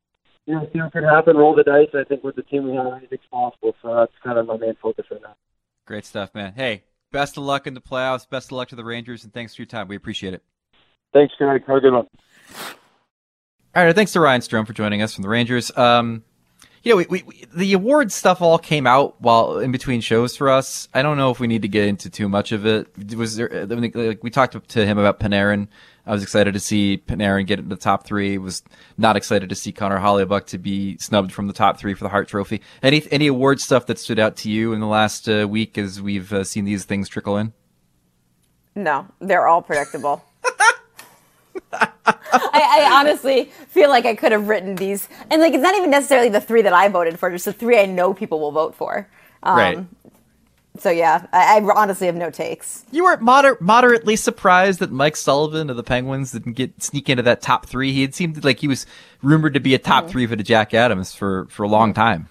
you know, see what can happen, roll the dice. I think with the team we have, anything's possible. So that's kind of my main focus right now. Great stuff, man. Hey, best of luck in the playoffs. Best of luck to the Rangers, and thanks for your time. We appreciate it. Thanks, Greg. Have a good one. All right, thanks to Ryan Strome for joining us from the Rangers. Um, you know, we, we, we, the award stuff all came out while in between shows for us. I don't know if we need to get into too much of it. Was there? Like, we talked to him about Panarin. I was excited to see Panarin get into the top three. Was not excited to see Connor Hellebuyck to be snubbed from the top three for the Hart Trophy. Any any award stuff that stood out to you in the last uh, week as we've uh, seen these things trickle in? No, they're all predictable. (laughs) I, I, honestly feel like I could have written these, and like it's not even necessarily the three that I voted for, just the three I know people will vote for. Um, right. So yeah, I, I, honestly have no takes. You were moder- moderately surprised that Mike Sullivan of the Penguins didn't get sneak into that top three. He had seemed like he was rumored to be a top mm. three for the Jack Adams for for a long time.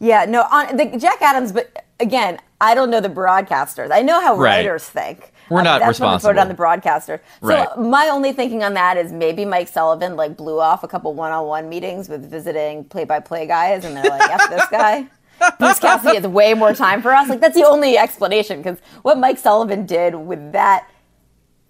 Yeah, no, on the Jack Adams, but again, I don't know the broadcasters. I know how right. writers think. We're not that's responsible. voted on the broadcaster. Right. So my only thinking on that is maybe Mike Sullivan like blew off a couple one-on-one meetings with visiting play-by-play guys, and they're like, "F this (laughs) guy." Bruce Cassidy has way more time for us. Like that's the only explanation because what Mike Sullivan did with that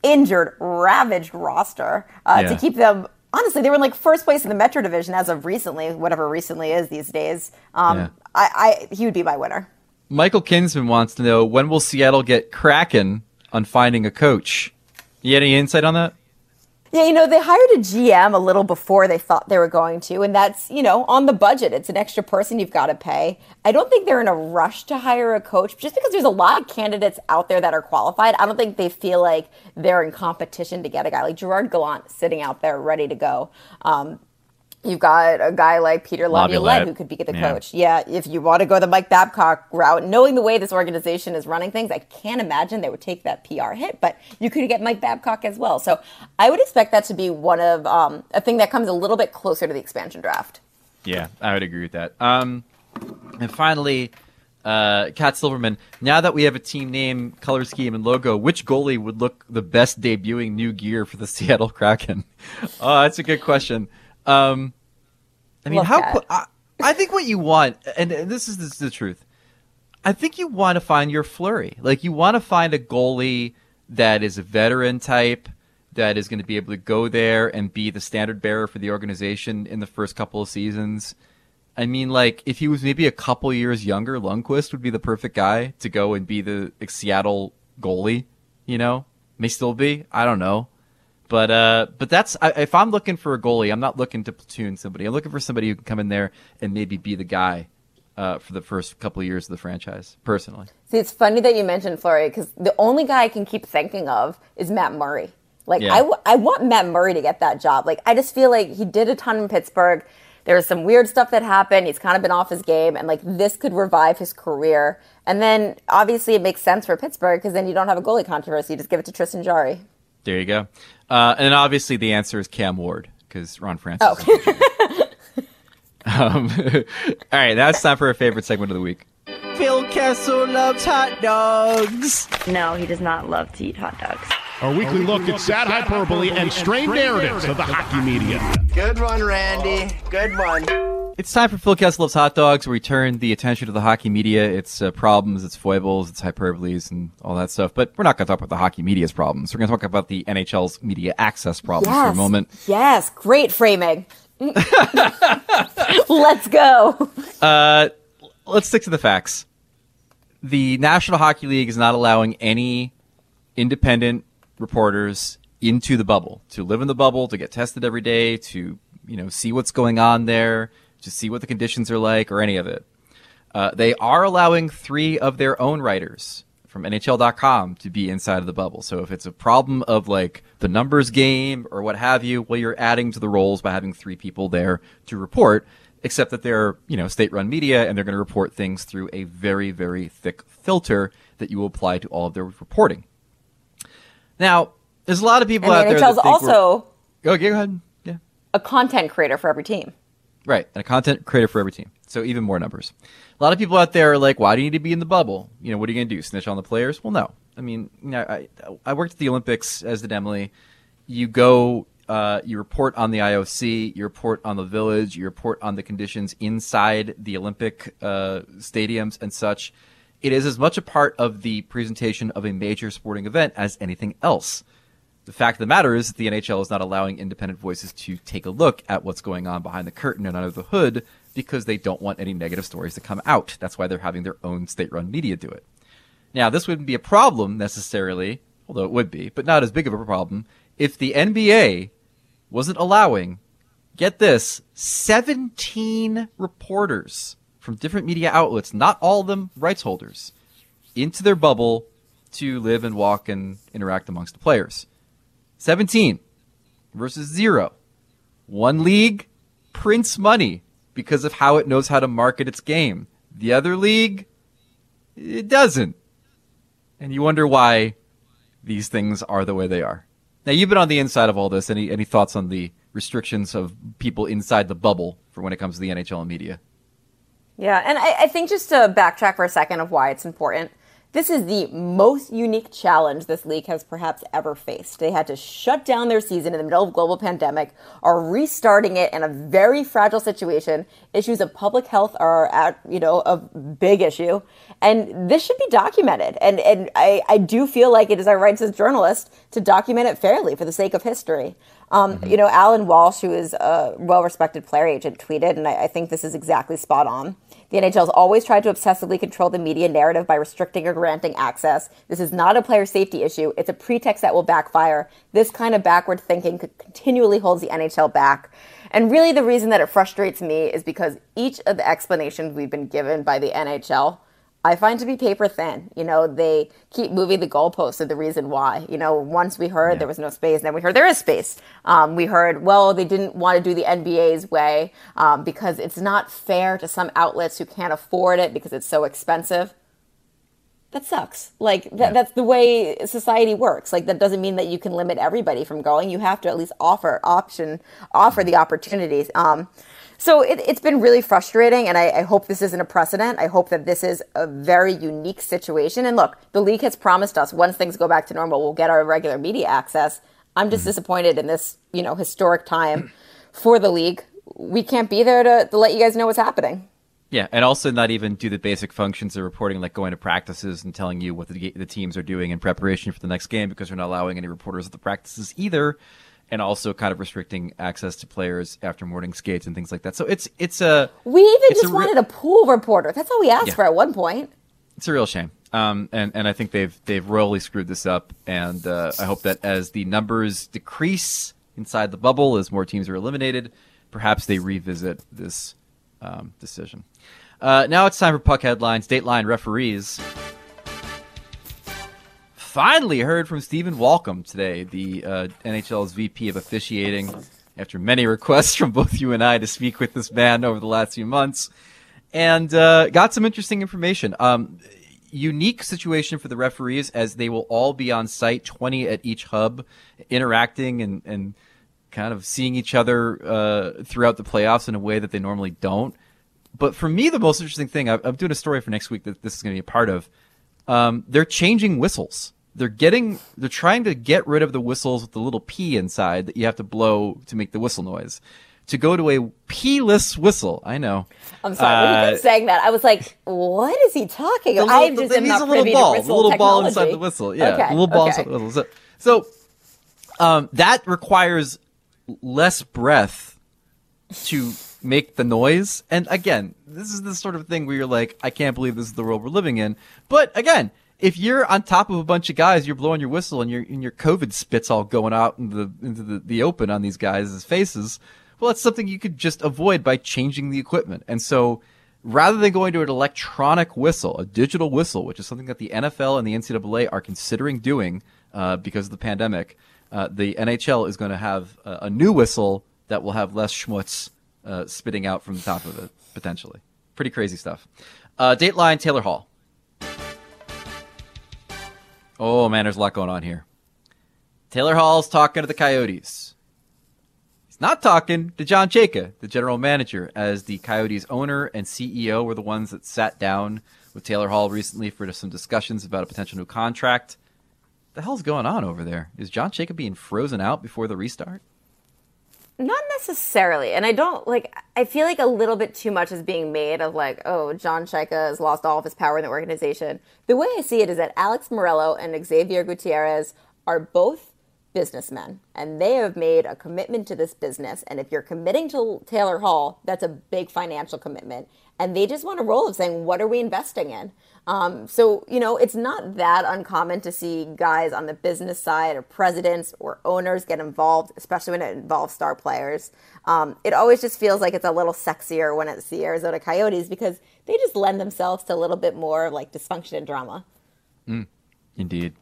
injured, ravaged roster uh, Yeah. to keep them. Honestly, they were in like first place in the Metro Division as of recently, whatever recently is these days. Um, Yeah. I, I he would be my winner. Michael Kinsman wants to know when will Seattle get cracking on finding a coach? You had any insight on that? Yeah, you know, they hired a GM a little before they thought they were going to, and that's, you know, on the budget. It's an extra person you've got to pay. I don't think they're in a rush to hire a coach just because there's a lot of candidates out there that are qualified. I don't think they feel like they're in competition to get a guy like Gerard Gallant sitting out there ready to go. Um, You've got a guy like Peter Laviolette, Laviolette. who could be the Yeah. coach. Yeah, if you want to go the Mike Babcock route, knowing the way this organization is running things, I can't imagine they would take that PR hit. But you could get Mike Babcock as well. So I would expect that to be one of um, a thing that comes a little bit closer to the expansion draft. Yeah, I would agree with that. Um, and finally, uh, Kat Silverman. Now that we have a team name, color scheme, and logo, which goalie would look the best debuting new gear for the (laughs) Seattle Kraken? (laughs) Oh, that's a good question. Um, I mean, Love how? Qu- I, I think what you want, and and this is, this is the truth. I think you want to find your Fleury. Like you want to find a goalie that is a veteran type that is going to be able to go there and be the standard bearer for the organization in the first couple of seasons. I mean, like if he was maybe a couple years younger, Lundqvist would be the perfect guy to go and be the Seattle goalie. You know, may still be. I don't know. But uh, but that's I, if I'm looking for a goalie, I'm not looking to platoon somebody. I'm looking for somebody who can come in there and maybe be the guy uh, for the first couple of years of the franchise. Personally, See, it's funny that you mentioned Fleury because the only guy I can keep thinking of is Matt Murray. Like, Yeah. I, w- I want Matt Murray to get that job. Like, I just feel like he did a ton in Pittsburgh. There was some weird stuff that happened. He's kind of been off his game, and like this could revive his career. And then obviously it makes sense for Pittsburgh because then you don't have a goalie controversy. You just give it to Tristan Jarry. There you go. Uh, and then obviously the answer is Cam Ward because Ron Francis. Oh. (laughs) um, (laughs) all right, that's time for our favorite segment of the week. Phil Kessel loves hot dogs. No, he does not love to eat hot dogs. Our weekly look at sad hyperbole and strained narratives of the hockey media. Good one, Randy. Good one. It's time for Phil Kessel Loves Hot Dogs, where we turn the attention to the hockey media, its uh, problems, its foibles, its hyperboles, and all that stuff. But we're not going to talk about the hockey media's problems. We're going to talk about the NHL's media access problems for a moment. Yes, great framing. (laughs) Let's go. Uh, let's stick to the facts. The National Hockey League is not allowing any independent reporters into the bubble to live in the bubble, to get tested every day, to you know see what's going on there, to see what the conditions are like, or any of it. Uh, they are allowing three of their own writers from NHL.com to be inside of the bubble. So if it's a problem of like the numbers game or what have you, well, you're adding to the roles by having three people there to report. Except that they're you know state-run media and they're going to report things through a very very thick filter that you will apply to all of their reporting. Now, there's a lot of people And out the there that NHL's also Oh, go ahead. Yeah. a content creator for every team. Right, and a content creator for every team. So even more numbers. A lot of people out there are like, "Why do you need to be in the bubble? You know, what are you going to do? Snitch on the players?" Well, no. I mean, you know, I I worked at the Olympics as did Emily. You go, uh, you report on the IOC, you report on the village, you report on the conditions inside the Olympic uh, stadiums and such. It is as much a part of the presentation of a major sporting event as anything else. The fact of the matter is that the NHL is not allowing independent voices to take a look at what's going on behind the curtain and under the hood because they don't want any negative stories to come out. That's why they're having their own state run media do it. Now, this wouldn't be a problem necessarily, although it would be, but not as big of a problem, if the NBA wasn't allowing, get this, 17 reporters from different media outlets, not all of them rights holders, into their bubble to live and walk and interact amongst the players. 17 versus zero. One league prints money because of how it knows how to market its game. The other league, it doesn't. And you wonder why these things are the way they are. Now, you've been on the inside of all this. Any, any thoughts on the restrictions of people inside the bubble for when it comes to the NHL and media? Yeah, and I, I think just to backtrack for a second of why it's important, this is the most unique challenge this league has perhaps ever faced. They had to shut down their season in the middle of global pandemic, are restarting it in a very fragile situation. Issues of public health are at, you know, a big issue. And this should be documented. And and I, I do feel like it is our rights as journalists to document it fairly for the sake of history. Um, You know, Alan Walsh, who is a well respected player agent, tweeted, and I, I think this is exactly spot on. The NHL has always tried to obsessively control the media narrative by restricting or granting access. This is not a player safety issue. It's a pretext that will backfire. This kind of backward thinking continually holds the NHL back. And really, the reason that it frustrates me is because each of the explanations we've been given by the NHL I find to be paper thin. You know, they keep moving the goalposts of the reason why. You know, once we heard there was no space, then we heard there is space. Um, we heard, well, they didn't want to do the NBA's way um, because it's not fair to some outlets who can't afford it because it's so expensive. That sucks. Like that, that's the way society works. Like that doesn't mean that you can limit everybody from going. You have to at least offer option, offer the opportunities. Um, so it, it's been really frustrating, and I, I hope this isn't a precedent. I hope that this is a very unique situation. And look, the league has promised us once things go back to normal, we'll get our regular media access. I'm just mm-hmm. disappointed in this, you know, historic time for the league. We can't be there to, to let you guys know what's happening. Yeah, and also not even do the basic functions of reporting, like going to practices and telling you what the, the teams are doing in preparation for the next game, because we're not allowing any reporters at the practices either, and also kind of restricting access to players after morning skates and things like that. So it's it's a We even just a re- wanted a pool reporter. That's all we asked Yeah. for at one point. it's a real shame. Um, and and I think they've they've royally screwed this up, and uh, I hope that as the numbers decrease inside the bubble, as more teams are eliminated, perhaps they revisit this um, decision. Uh, now it's time for puck headlines. Dateline referees. Finally heard from Stephen Walkom today, the uh, NHL's VP of officiating, after many requests from both you and I to speak with this man over the last few months, and uh, got some interesting information. Um, unique situation for the referees as they will all be on site, 20 at each hub, interacting and, and kind of seeing each other uh, throughout the playoffs in a way that they normally don't. But for me, the most interesting thing, I'm doing a story for next week that this is going to be a part of. Um, they're changing whistles. They're getting, they're trying to get rid of the whistles with the little P inside that you have to blow to make the whistle noise to go to a P-less whistle. I know. I'm sorry. Uh, kept saying that, I was like, "What is he talking about?" I just the- am he's not a little ball, whistle little ball inside the whistle. Yeah, okay, the little ball okay. inside the whistle. So, so um, that requires less breath to make the noise. And again, this is the sort of thing where you're like, I can't believe this is the world we're living in. But again, if you're on top of a bunch of guys, you're blowing your whistle and your and your COVID spits all going out into the into the, the open on these guys' faces. Well, that's something you could just avoid by changing the equipment. And so rather than going to an electronic whistle, a digital whistle, which is something that the NFL and the NCAA are considering doing uh, because of the pandemic, uh, the NHL is going to have a, a new whistle that will have less schmutz uh, spitting out from the top of it, potentially. Pretty crazy stuff. Uh, Dateline Taylor Hall. Oh man, there's a lot going on here. Taylor Hall's talking to the Coyotes. He's not talking to John Chayka, the general manager, as the Coyotes owner and CEO were the ones that sat down with Taylor Hall recently for some discussions about a potential new contract. The hell's going on over there? Is John Chayka being frozen out before the restart? Not necessarily. And I don't like I feel like a little bit too much is being made of like, oh, John Chayka has lost all of his power in the organization. The way I see it is that Alex Meruelo and Xavier Gutierrez are both businessmen and they have made a commitment to this business. And if you're committing to Taylor Hall, that's a big financial commitment. And they just want a role of saying, what are we investing in? Um, so, you know, it's not that uncommon to see guys on the business side or presidents or owners get involved, especially when it involves star players. Um, it always just feels like it's a little sexier when it's the Arizona Coyotes because they just lend themselves to a little bit more of like dysfunction and drama. Indeed.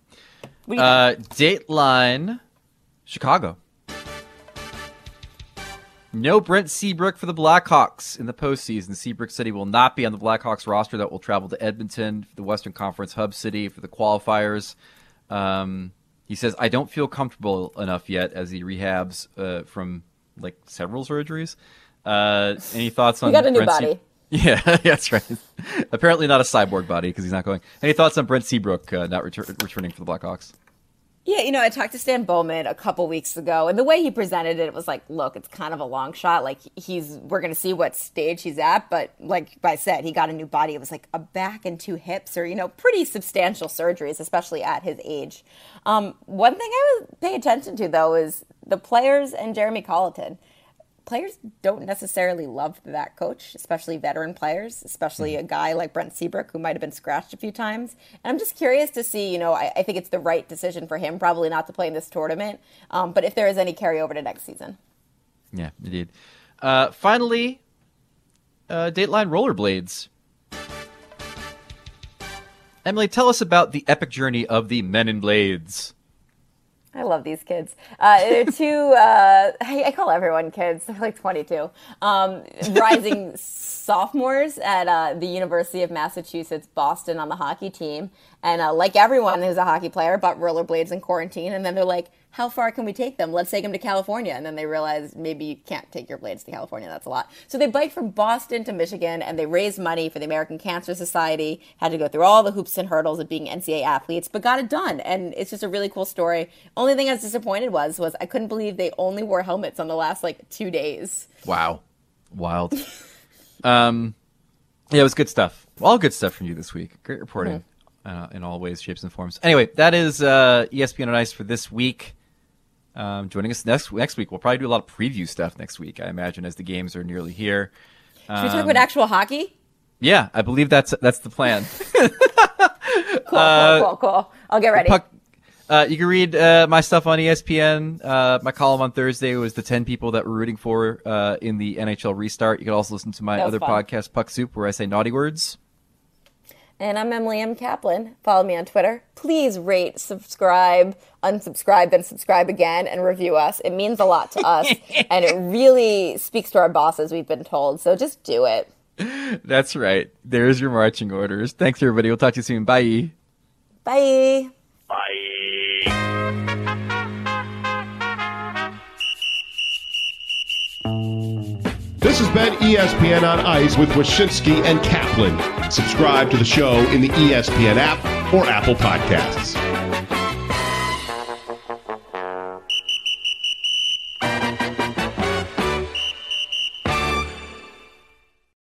Do you Uh, Dateline Chicago. No Brent Seabrook for the Blackhawks in the postseason. Seabrook said he will not be on the Blackhawks roster that will travel to Edmonton, the Western Conference hub city, for the qualifiers. Um, he says, I don't feel comfortable enough yet as he rehabs uh, from like several surgeries. Uh, any thoughts on He got a new Brent Se- body. (laughs) (laughs) yeah, that's right. Apparently not a cyborg body because he's not going. Any thoughts on Brent Seabrook uh, not retur- returning for the Blackhawks? Yeah, you know, I talked to Stan Bowman a couple weeks ago, and the way he presented it, it was like, look, it's kind of a long shot. Like he's, we're going to see what stage he's at, but like I said, he got a new body. It was like a back and two hips, or you know, pretty substantial surgeries, especially at his age. Um, one thing I would pay attention to though is the players and Jeremy Colliton. Players don't necessarily love that coach, especially veteran players, especially a guy like Brent Seabrook who might have been scratched a few times. And I'm just curious to see, you know, I, I think it's the right decision for him, probably not to play in this tournament, um, but if there is any carryover to next season. Yeah, indeed. Uh, finally, uh, Dateline rollerblades. Emily, tell us about the epic journey of the Men in Blades. I love these kids. Uh, they're (laughs) two, uh, I, I call everyone kids. They're like 22. Um, rising (laughs) sophomores at uh, the University of Massachusetts Boston on the hockey team. And uh, like everyone who's a hockey player, bought rollerblades in quarantine. And then they're like, how far can we take them? Let's take them to California. And then they realize maybe you can't take your blades to California. That's a lot. So they biked from Boston to Michigan and they raised money for the American Cancer Society, had to go through all the hoops and hurdles of being NCAA athletes, but got it done. And it's just a really cool story. Only thing I was disappointed was, was I couldn't believe they only wore helmets on the last like two days. Wow, wild. (laughs) um, yeah, it was good stuff. All good stuff from you this week. Great reporting uh, in all ways, shapes, and forms. Anyway, that is uh, ESPN on Ice for this week. Um, joining us next next week, we'll probably do a lot of preview stuff next week. I imagine as the games are nearly here. Should we talk about actual hockey? Yeah, I believe that's that's the plan. (laughs) Cool, cool, cool, cool. I'll get ready. Puck, uh, you can read uh, my stuff on ESPN. Uh, my column on Thursday was the 10 people that we're rooting for uh, in the NHL restart. You can also listen to my other fun. podcast, Puck Soup, where I say naughty words. And I'm Emily M. Kaplan. Follow me on Twitter. Please rate, subscribe, unsubscribe, then subscribe again, and review us. It means a lot to us, (laughs) and it really speaks to our bosses, we've been told. So just do it. That's right. There's your marching orders. Thanks, everybody. We'll talk to you soon. Bye. Bye. Bye. This has been ESPN on Ice with Wyshynski and Kaplan. Subscribe to the show in the ESPN app or Apple Podcasts.